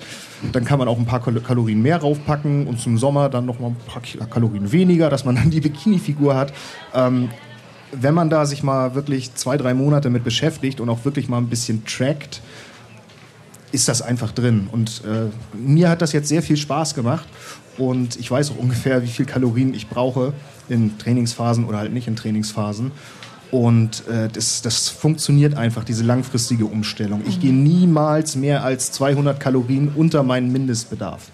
dann kann man auch ein paar Kalorien mehr raufpacken und zum Sommer dann noch mal ein paar Kalorien weniger, dass man dann die Bikini-Figur hat. Ähm, wenn man da sich mal wirklich zwei, drei Monate mit beschäftigt und auch wirklich mal ein bisschen trackt, ist das einfach drin. Und äh, mir hat das jetzt sehr viel Spaß gemacht und ich weiß auch ungefähr, wie viel Kalorien ich brauche in Trainingsphasen oder halt nicht in Trainingsphasen. Und äh, das, das funktioniert einfach, diese langfristige Umstellung. Ich gehe niemals mehr als 200 Kalorien unter meinen Mindestbedarf.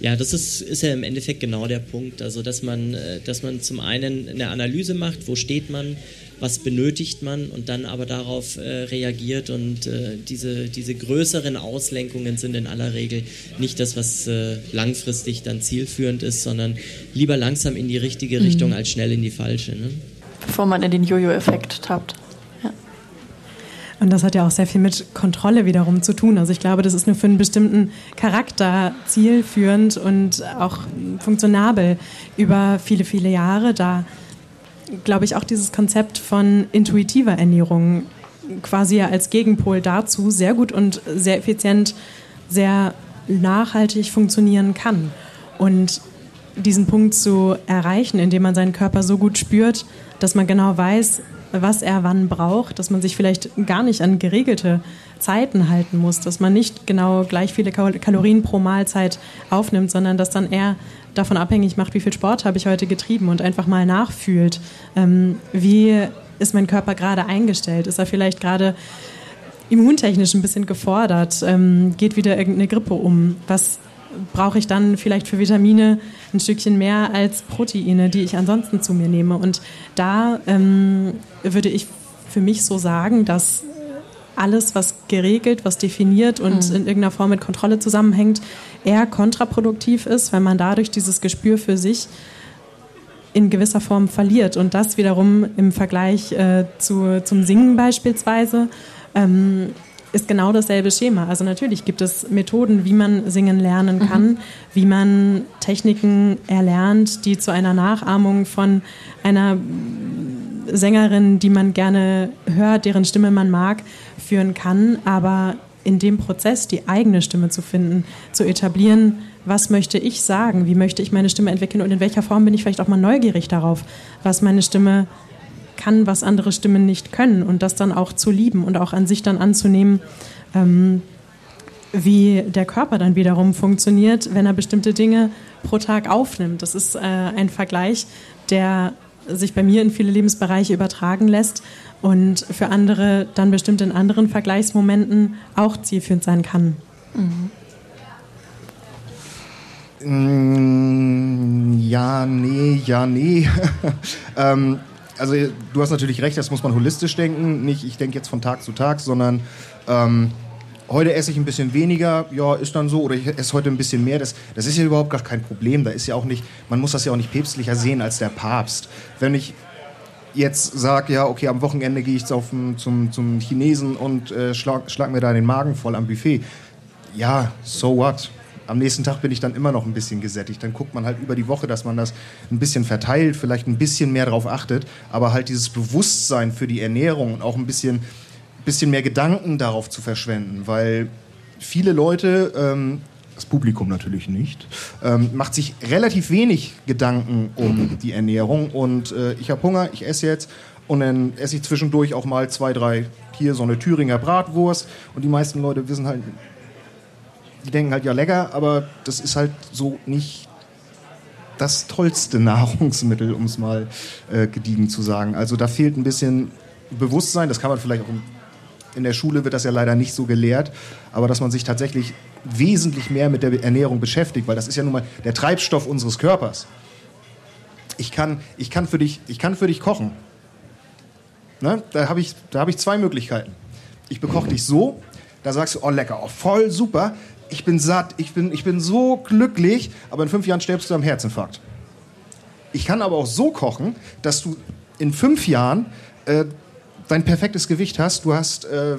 Ja, das ist, ist ja im Endeffekt genau der Punkt. Also, dass man, äh, dass man zum einen eine Analyse macht, wo steht man, was benötigt man und dann aber darauf äh, reagiert. Und äh, diese, diese größeren Auslenkungen sind in aller Regel nicht das, was äh, langfristig dann zielführend ist, sondern lieber langsam in die richtige mhm. Richtung als schnell in die falsche. Ne? Bevor man in den Jojo-Effekt tappt. Und das hat ja auch sehr viel mit Kontrolle wiederum zu tun. Also ich glaube, das ist nur für einen bestimmten Charakter zielführend und auch funktionabel über viele, viele Jahre. Da glaube ich, auch dieses Konzept von intuitiver Ernährung quasi als Gegenpol dazu sehr gut und sehr effizient, sehr nachhaltig funktionieren kann. Und diesen Punkt zu erreichen, indem man seinen Körper so gut spürt, dass man genau weiß, was er wann braucht, dass man sich vielleicht gar nicht an geregelte Zeiten halten muss, dass man nicht genau gleich viele Kalorien pro Mahlzeit aufnimmt, sondern dass dann eher davon abhängig macht, wie viel Sport habe ich heute getrieben und einfach mal nachfühlt, ähm, wie ist mein Körper gerade eingestellt? Ist er vielleicht gerade immuntechnisch ein bisschen gefordert? Ähm, geht wieder irgendeine Grippe um? Was brauche ich dann vielleicht für Vitamine ein Stückchen mehr als Proteine, die ich ansonsten zu mir nehme? Und da ähm, würde ich für mich so sagen, dass alles, was geregelt, was definiert und mhm. in irgendeiner Form mit Kontrolle zusammenhängt, eher kontraproduktiv ist, weil man dadurch dieses Gespür für sich in gewisser Form verliert. Und das wiederum im Vergleich äh, zu, zum Singen beispielsweise ähm, ist genau dasselbe Schema. Also natürlich gibt es Methoden, wie man singen lernen mhm. kann, mhm. wie man Techniken erlernt, die zu einer Nachahmung von einer Sängerin, die man gerne hört, deren Stimme man mag, führen kann. Aber in dem Prozess die eigene Stimme zu finden, zu etablieren, was möchte ich sagen, wie möchte ich meine Stimme entwickeln und in welcher Form bin ich vielleicht auch mal neugierig darauf, was meine Stimme kann, was andere Stimmen nicht können und das dann auch zu lieben und auch an sich dann anzunehmen, ähm, wie der Körper dann wiederum funktioniert, wenn er bestimmte Dinge pro Tag aufnimmt. Das ist äh, ein Vergleich, der sich bei mir in viele Lebensbereiche übertragen lässt und für andere dann bestimmt in anderen Vergleichsmomenten auch zielführend sein kann. Mhm. Ja, nee, ja, nee. *laughs* ähm, also du hast natürlich recht, das muss man holistisch denken. Nicht, ich denke jetzt von Tag zu Tag, sondern ähm, heute esse ich ein bisschen weniger, ja, ist dann so, oder ich esse heute ein bisschen mehr. Das, das ist ja überhaupt gar kein Problem. Da ist ja auch nicht, man muss das ja auch nicht päpstlicher sehen als der Papst. Wenn ich jetzt sage, ja, okay, am Wochenende gehe ich auf, zum, zum Chinesen und äh, schlag, schlag mir da den Magen voll am Buffet. Ja, so what? am nächsten Tag bin ich dann immer noch ein bisschen gesättigt. Dann guckt man halt über die Woche, dass man das ein bisschen verteilt, vielleicht ein bisschen mehr darauf achtet, aber halt dieses Bewusstsein für die Ernährung und auch ein bisschen, bisschen mehr Gedanken darauf zu verschwenden, weil viele Leute, ähm, das Publikum natürlich nicht, ähm, macht sich relativ wenig Gedanken um die Ernährung. Und äh, ich habe Hunger, ich esse jetzt. Und dann esse ich zwischendurch auch mal zwei, drei hier so eine Thüringer Bratwurst. Und die meisten Leute wissen halt die denken halt, ja, lecker, aber das ist halt so nicht das tollste *laughs* Nahrungsmittel, um es mal äh, gediegen zu sagen. Also da fehlt ein bisschen Bewusstsein, das kann man vielleicht auch im, in der Schule wird das ja leider nicht so gelehrt, aber dass man sich tatsächlich wesentlich mehr mit der Ernährung beschäftigt, weil das ist ja nun mal der Treibstoff unseres Körpers. Ich kann, ich kann, für, dich, ich kann für dich kochen. Ne? Da habe ich, hab ich zwei Möglichkeiten. Ich bekoche dich so, da sagst du, oh lecker, oh voll super ich bin satt, ich bin, ich bin so glücklich, aber in fünf Jahren stirbst du am Herzinfarkt. Ich kann aber auch so kochen, dass du in fünf Jahren äh, dein perfektes Gewicht hast, du hast äh,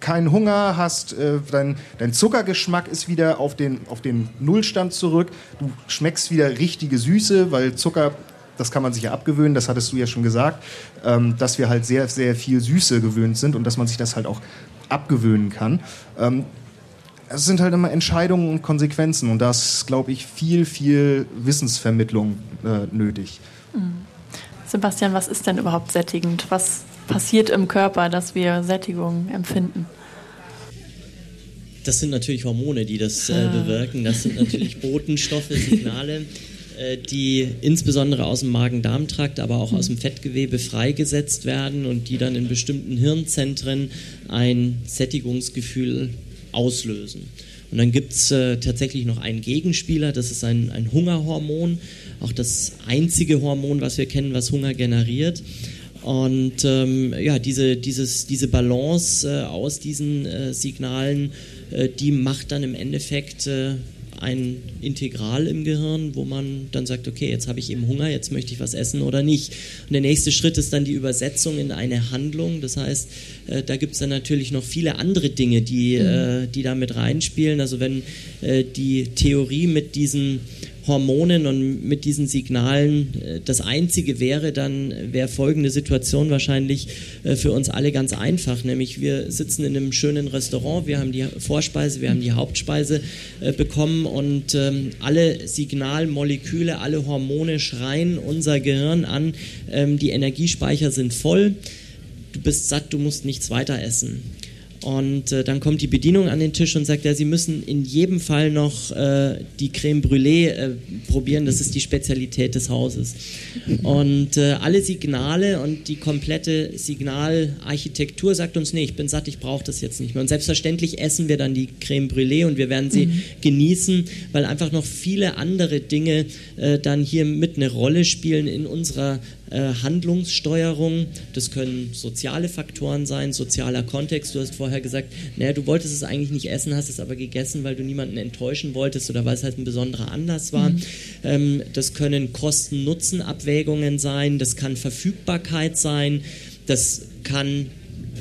keinen Hunger, hast äh, dein, dein Zuckergeschmack ist wieder auf den, auf den Nullstand zurück, du schmeckst wieder richtige Süße, weil Zucker das kann man sich ja abgewöhnen, das hattest du ja schon gesagt, ähm, dass wir halt sehr, sehr viel Süße gewöhnt sind und dass man sich das halt auch abgewöhnen kann. Ähm, es sind halt immer Entscheidungen und Konsequenzen und da ist, glaube ich, viel, viel Wissensvermittlung äh, nötig. Mhm. Sebastian, was ist denn überhaupt sättigend? Was passiert im Körper, dass wir Sättigung empfinden? Das sind natürlich Hormone, die das äh, bewirken. Das sind natürlich Botenstoffe, Signale, äh, die insbesondere aus dem Magen-Darm-Trakt, aber auch aus dem Fettgewebe freigesetzt werden und die dann in bestimmten Hirnzentren ein Sättigungsgefühl auslösen. Und dann gibt es äh, tatsächlich noch einen Gegenspieler, das ist ein, ein Hungerhormon, auch das einzige Hormon, was wir kennen, was Hunger generiert. Und ähm, ja, diese, dieses, diese Balance äh, aus diesen äh, Signalen, äh, die macht dann im Endeffekt äh, ein Integral im Gehirn, wo man dann sagt, okay, jetzt habe ich eben Hunger, jetzt möchte ich was essen oder nicht. Und der nächste Schritt ist dann die Übersetzung in eine Handlung. Das heißt, äh, da gibt es dann natürlich noch viele andere Dinge, die, mhm. äh, die da mit reinspielen. Also wenn äh, die Theorie mit diesen Hormonen und mit diesen Signalen äh, das Einzige wäre, dann wäre folgende Situation wahrscheinlich äh, für uns alle ganz einfach, nämlich wir sitzen in einem schönen Restaurant, wir haben die Vorspeise, wir haben die Hauptspeise äh, bekommen und ähm, alle Signalmoleküle, alle Hormone schreien unser Gehirn an, ähm, die Energiespeicher sind voll, du bist satt, du musst nichts weiter essen. Und äh, dann kommt die Bedienung an den Tisch und sagt, ja, Sie müssen in jedem Fall noch äh, die Creme Brûlée äh, probieren, das ist die Spezialität des Hauses. Und äh, alle Signale und die komplette Signalarchitektur sagt uns, nee, ich bin satt, ich brauche das jetzt nicht mehr. Und selbstverständlich essen wir dann die Creme Brûlée und wir werden sie mhm. genießen, weil einfach noch viele andere Dinge äh, dann hier mit eine Rolle spielen in unserer Handlungssteuerung. Das können soziale Faktoren sein, sozialer Kontext. Du hast vorher gesagt, naja, du wolltest es eigentlich nicht essen, hast es aber gegessen, weil du niemanden enttäuschen wolltest oder weil es halt ein besonderer Anlass war. Mhm. Ähm, das können Kosten-Nutzen-Abwägungen sein, das kann Verfügbarkeit sein, das kann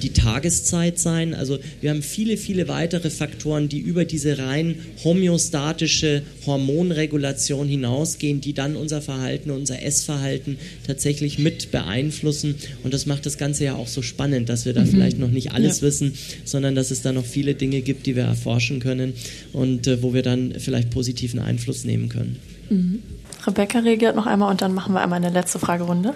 die Tageszeit sein. Also wir haben viele, viele weitere Faktoren, die über diese rein homöostatische Hormonregulation hinausgehen, die dann unser Verhalten, unser Essverhalten tatsächlich mit beeinflussen. Und das macht das Ganze ja auch so spannend, dass wir da mhm. vielleicht noch nicht alles ja. wissen, sondern dass es da noch viele Dinge gibt, die wir erforschen können und äh, wo wir dann vielleicht positiven Einfluss nehmen können. Mhm. Rebecca reagiert noch einmal und dann machen wir einmal eine letzte Fragerunde.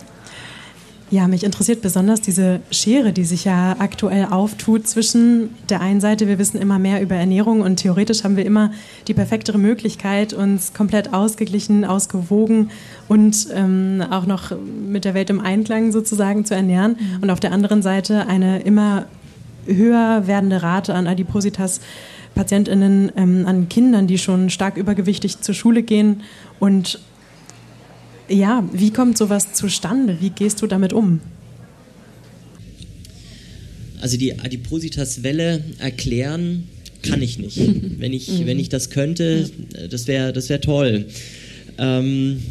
Ja, mich interessiert besonders diese Schere, die sich ja aktuell auftut zwischen der einen Seite, wir wissen immer mehr über Ernährung und theoretisch haben wir immer die perfektere Möglichkeit, uns komplett ausgeglichen, ausgewogen und ähm, auch noch mit der Welt im Einklang sozusagen zu ernähren. Mhm. Und auf der anderen Seite eine immer höher werdende Rate an Adipositas. PatientInnen ähm, an Kindern, die schon stark übergewichtig zur Schule gehen und ja, wie kommt sowas zustande? Wie gehst du damit um? Also die Adipositas-Welle erklären kann ich nicht. *laughs* wenn, ich, mhm. wenn ich das könnte, das wäre das wär toll. Ähm,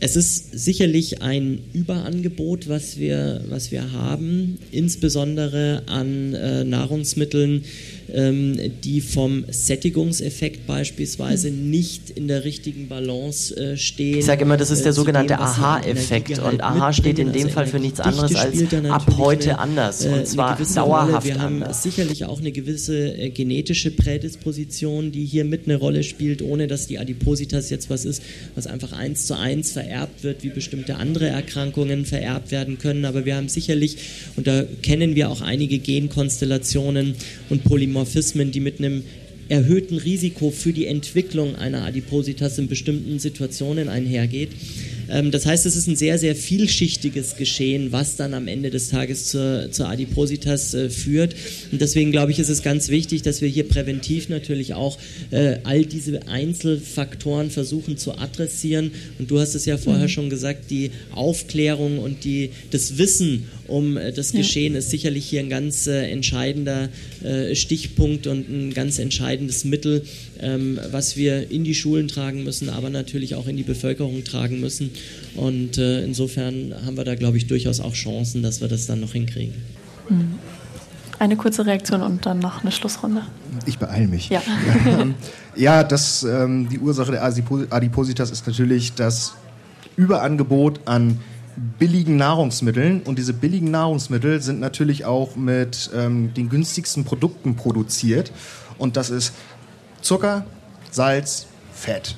es ist sicherlich ein Überangebot, was wir, was wir haben, insbesondere an äh, Nahrungsmitteln, ähm, die vom Sättigungseffekt beispielsweise mhm. nicht in der richtigen Balance äh, stehen. Ich sage immer, das ist der äh, sogenannte Aha-Effekt und Aha steht in dem also Fall für nichts anderes als ab heute eine, anders und zwar dauerhaft Wir haben anders. sicherlich auch eine gewisse äh, genetische Prädisposition, die hier mit eine Rolle spielt, ohne dass die Adipositas jetzt was ist, was einfach eins zu eins vererbt wird, wie bestimmte andere Erkrankungen vererbt werden können. Aber wir haben sicherlich, und da kennen wir auch einige Genkonstellationen und Polymorphismen, Polymorphismen, die mit einem erhöhten Risiko für die Entwicklung einer Adipositas in bestimmten Situationen einhergeht. Ähm, das heißt, es ist ein sehr, sehr vielschichtiges Geschehen, was dann am Ende des Tages zur, zur Adipositas äh, führt. Und deswegen glaube ich, ist es ganz wichtig, dass wir hier präventiv natürlich auch äh, all diese Einzelfaktoren versuchen zu adressieren. Und du hast es ja vorher mhm. schon gesagt, die Aufklärung und die, das Wissen um äh, das ja. Geschehen ist sicherlich hier ein ganz äh, entscheidender äh, Stichpunkt und ein ganz entscheidendes Mittel, ähm, was wir in die Schulen tragen müssen, aber natürlich auch in die Bevölkerung tragen müssen. Und äh, insofern haben wir da, glaube ich, durchaus auch Chancen, dass wir das dann noch hinkriegen. Mhm. Eine kurze Reaktion und dann noch eine Schlussrunde. Ich beeile mich. Ja, *laughs* ja das, ähm, die Ursache der Adipositas ist natürlich das Überangebot an billigen Nahrungsmitteln. Und diese billigen Nahrungsmittel sind natürlich auch mit ähm, den günstigsten Produkten produziert. Und das ist Zucker, Salz, Fett.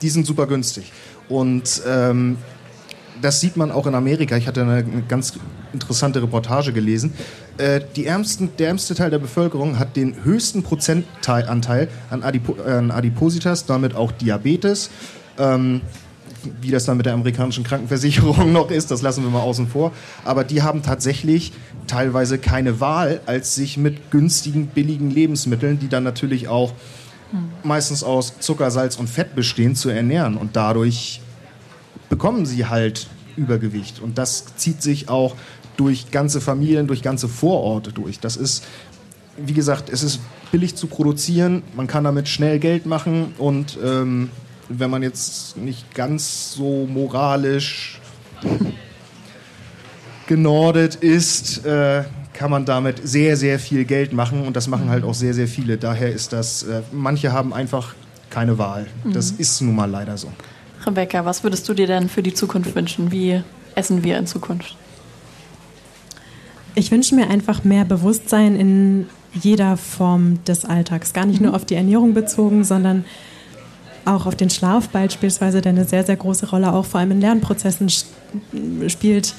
Die sind super günstig. Und ähm, das sieht man auch in Amerika. Ich hatte eine ganz interessante Reportage gelesen. Äh, ärmsten, der ärmste Teil der Bevölkerung hat den höchsten Prozentanteil an, Adipo an Adipositas, damit auch Diabetes. Ähm, wie das dann mit der amerikanischen Krankenversicherung noch ist, das lassen wir mal außen vor. Aber die haben tatsächlich teilweise keine Wahl, als sich mit günstigen, billigen Lebensmitteln, die dann natürlich auch meistens aus Zucker, Salz und Fett bestehen, zu ernähren. Und dadurch bekommen sie halt Übergewicht. Und das zieht sich auch durch ganze Familien, durch ganze Vororte durch. Das ist, wie gesagt, es ist billig zu produzieren, man kann damit schnell Geld machen und ähm, wenn man jetzt nicht ganz so moralisch *laughs* genordet ist, äh, kann man damit sehr, sehr viel Geld machen und das machen halt auch sehr, sehr viele. Daher ist das, äh, manche haben einfach keine Wahl. Das mhm. ist nun mal leider so. Rebecca, was würdest du dir denn für die Zukunft wünschen? Wie essen wir in Zukunft? Ich wünsche mir einfach mehr Bewusstsein in jeder Form des Alltags. Gar nicht mhm. nur auf die Ernährung bezogen, sondern auch auf den Schlaf beispielsweise, der eine sehr, sehr große Rolle auch vor allem in Lernprozessen spielt,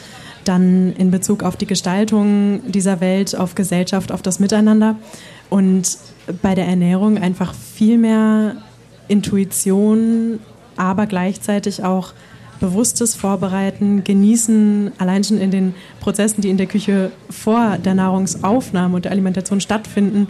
dann in Bezug auf die Gestaltung dieser Welt, auf Gesellschaft, auf das Miteinander und bei der Ernährung einfach viel mehr Intuition, aber gleichzeitig auch bewusstes Vorbereiten, Genießen, allein schon in den Prozessen, die in der Küche vor der Nahrungsaufnahme und der Alimentation stattfinden,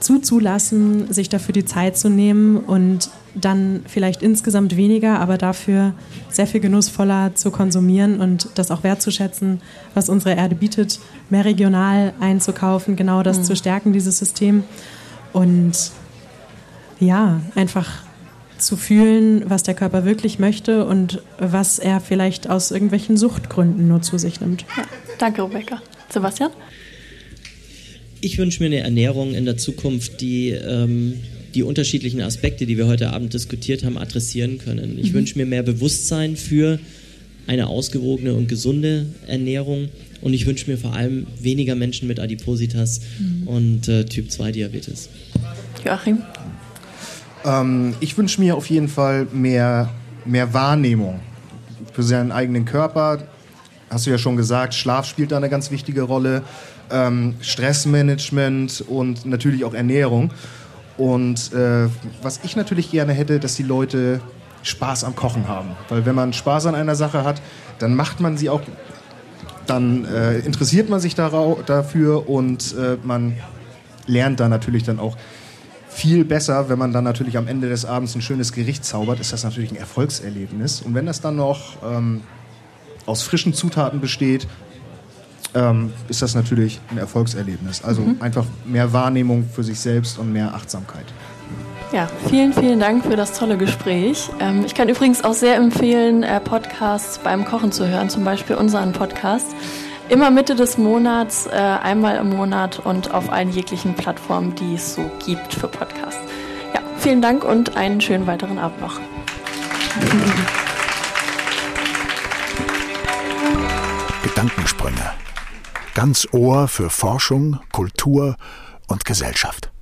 zuzulassen, sich dafür die Zeit zu nehmen und dann vielleicht insgesamt weniger, aber dafür sehr viel genussvoller zu konsumieren und das auch wertzuschätzen, was unsere Erde bietet, mehr regional einzukaufen, genau das mhm. zu stärken, dieses System. Und ja, einfach zu fühlen, was der Körper wirklich möchte und was er vielleicht aus irgendwelchen Suchtgründen nur zu sich nimmt. Ja, danke, Rebecca. Sebastian? Ich wünsche mir eine Ernährung in der Zukunft, die ähm, die unterschiedlichen Aspekte, die wir heute Abend diskutiert haben, adressieren können. Ich mhm. wünsche mir mehr Bewusstsein für eine ausgewogene und gesunde Ernährung und ich wünsche mir vor allem weniger Menschen mit Adipositas mhm. und äh, Typ 2 Diabetes. Joachim? Ähm, ich wünsche mir auf jeden Fall mehr, mehr Wahrnehmung für seinen eigenen Körper. Hast du ja schon gesagt, Schlaf spielt da eine ganz wichtige Rolle, ähm, Stressmanagement und natürlich auch Ernährung. Und äh, was ich natürlich gerne hätte, dass die Leute Spaß am Kochen haben. Weil wenn man Spaß an einer Sache hat, dann macht man sie auch, dann äh, interessiert man sich dafür und äh, man lernt da natürlich dann auch viel besser, wenn man dann natürlich am Ende des Abends ein schönes Gericht zaubert, ist das natürlich ein Erfolgserlebnis. Und wenn das dann noch ähm, aus frischen Zutaten besteht, ähm, ist das natürlich ein Erfolgserlebnis. Also mhm. einfach mehr Wahrnehmung für sich selbst und mehr Achtsamkeit. Ja, vielen, vielen Dank für das tolle Gespräch. Ähm, ich kann übrigens auch sehr empfehlen, äh, Podcasts beim Kochen zu hören, zum Beispiel unseren Podcast. Immer Mitte des Monats, äh, einmal im Monat und auf allen jeglichen Plattformen, die es so gibt für Podcasts. Ja, vielen Dank und einen schönen weiteren Abend noch. Gedankensprünge. Ganz Ohr für Forschung, Kultur und Gesellschaft.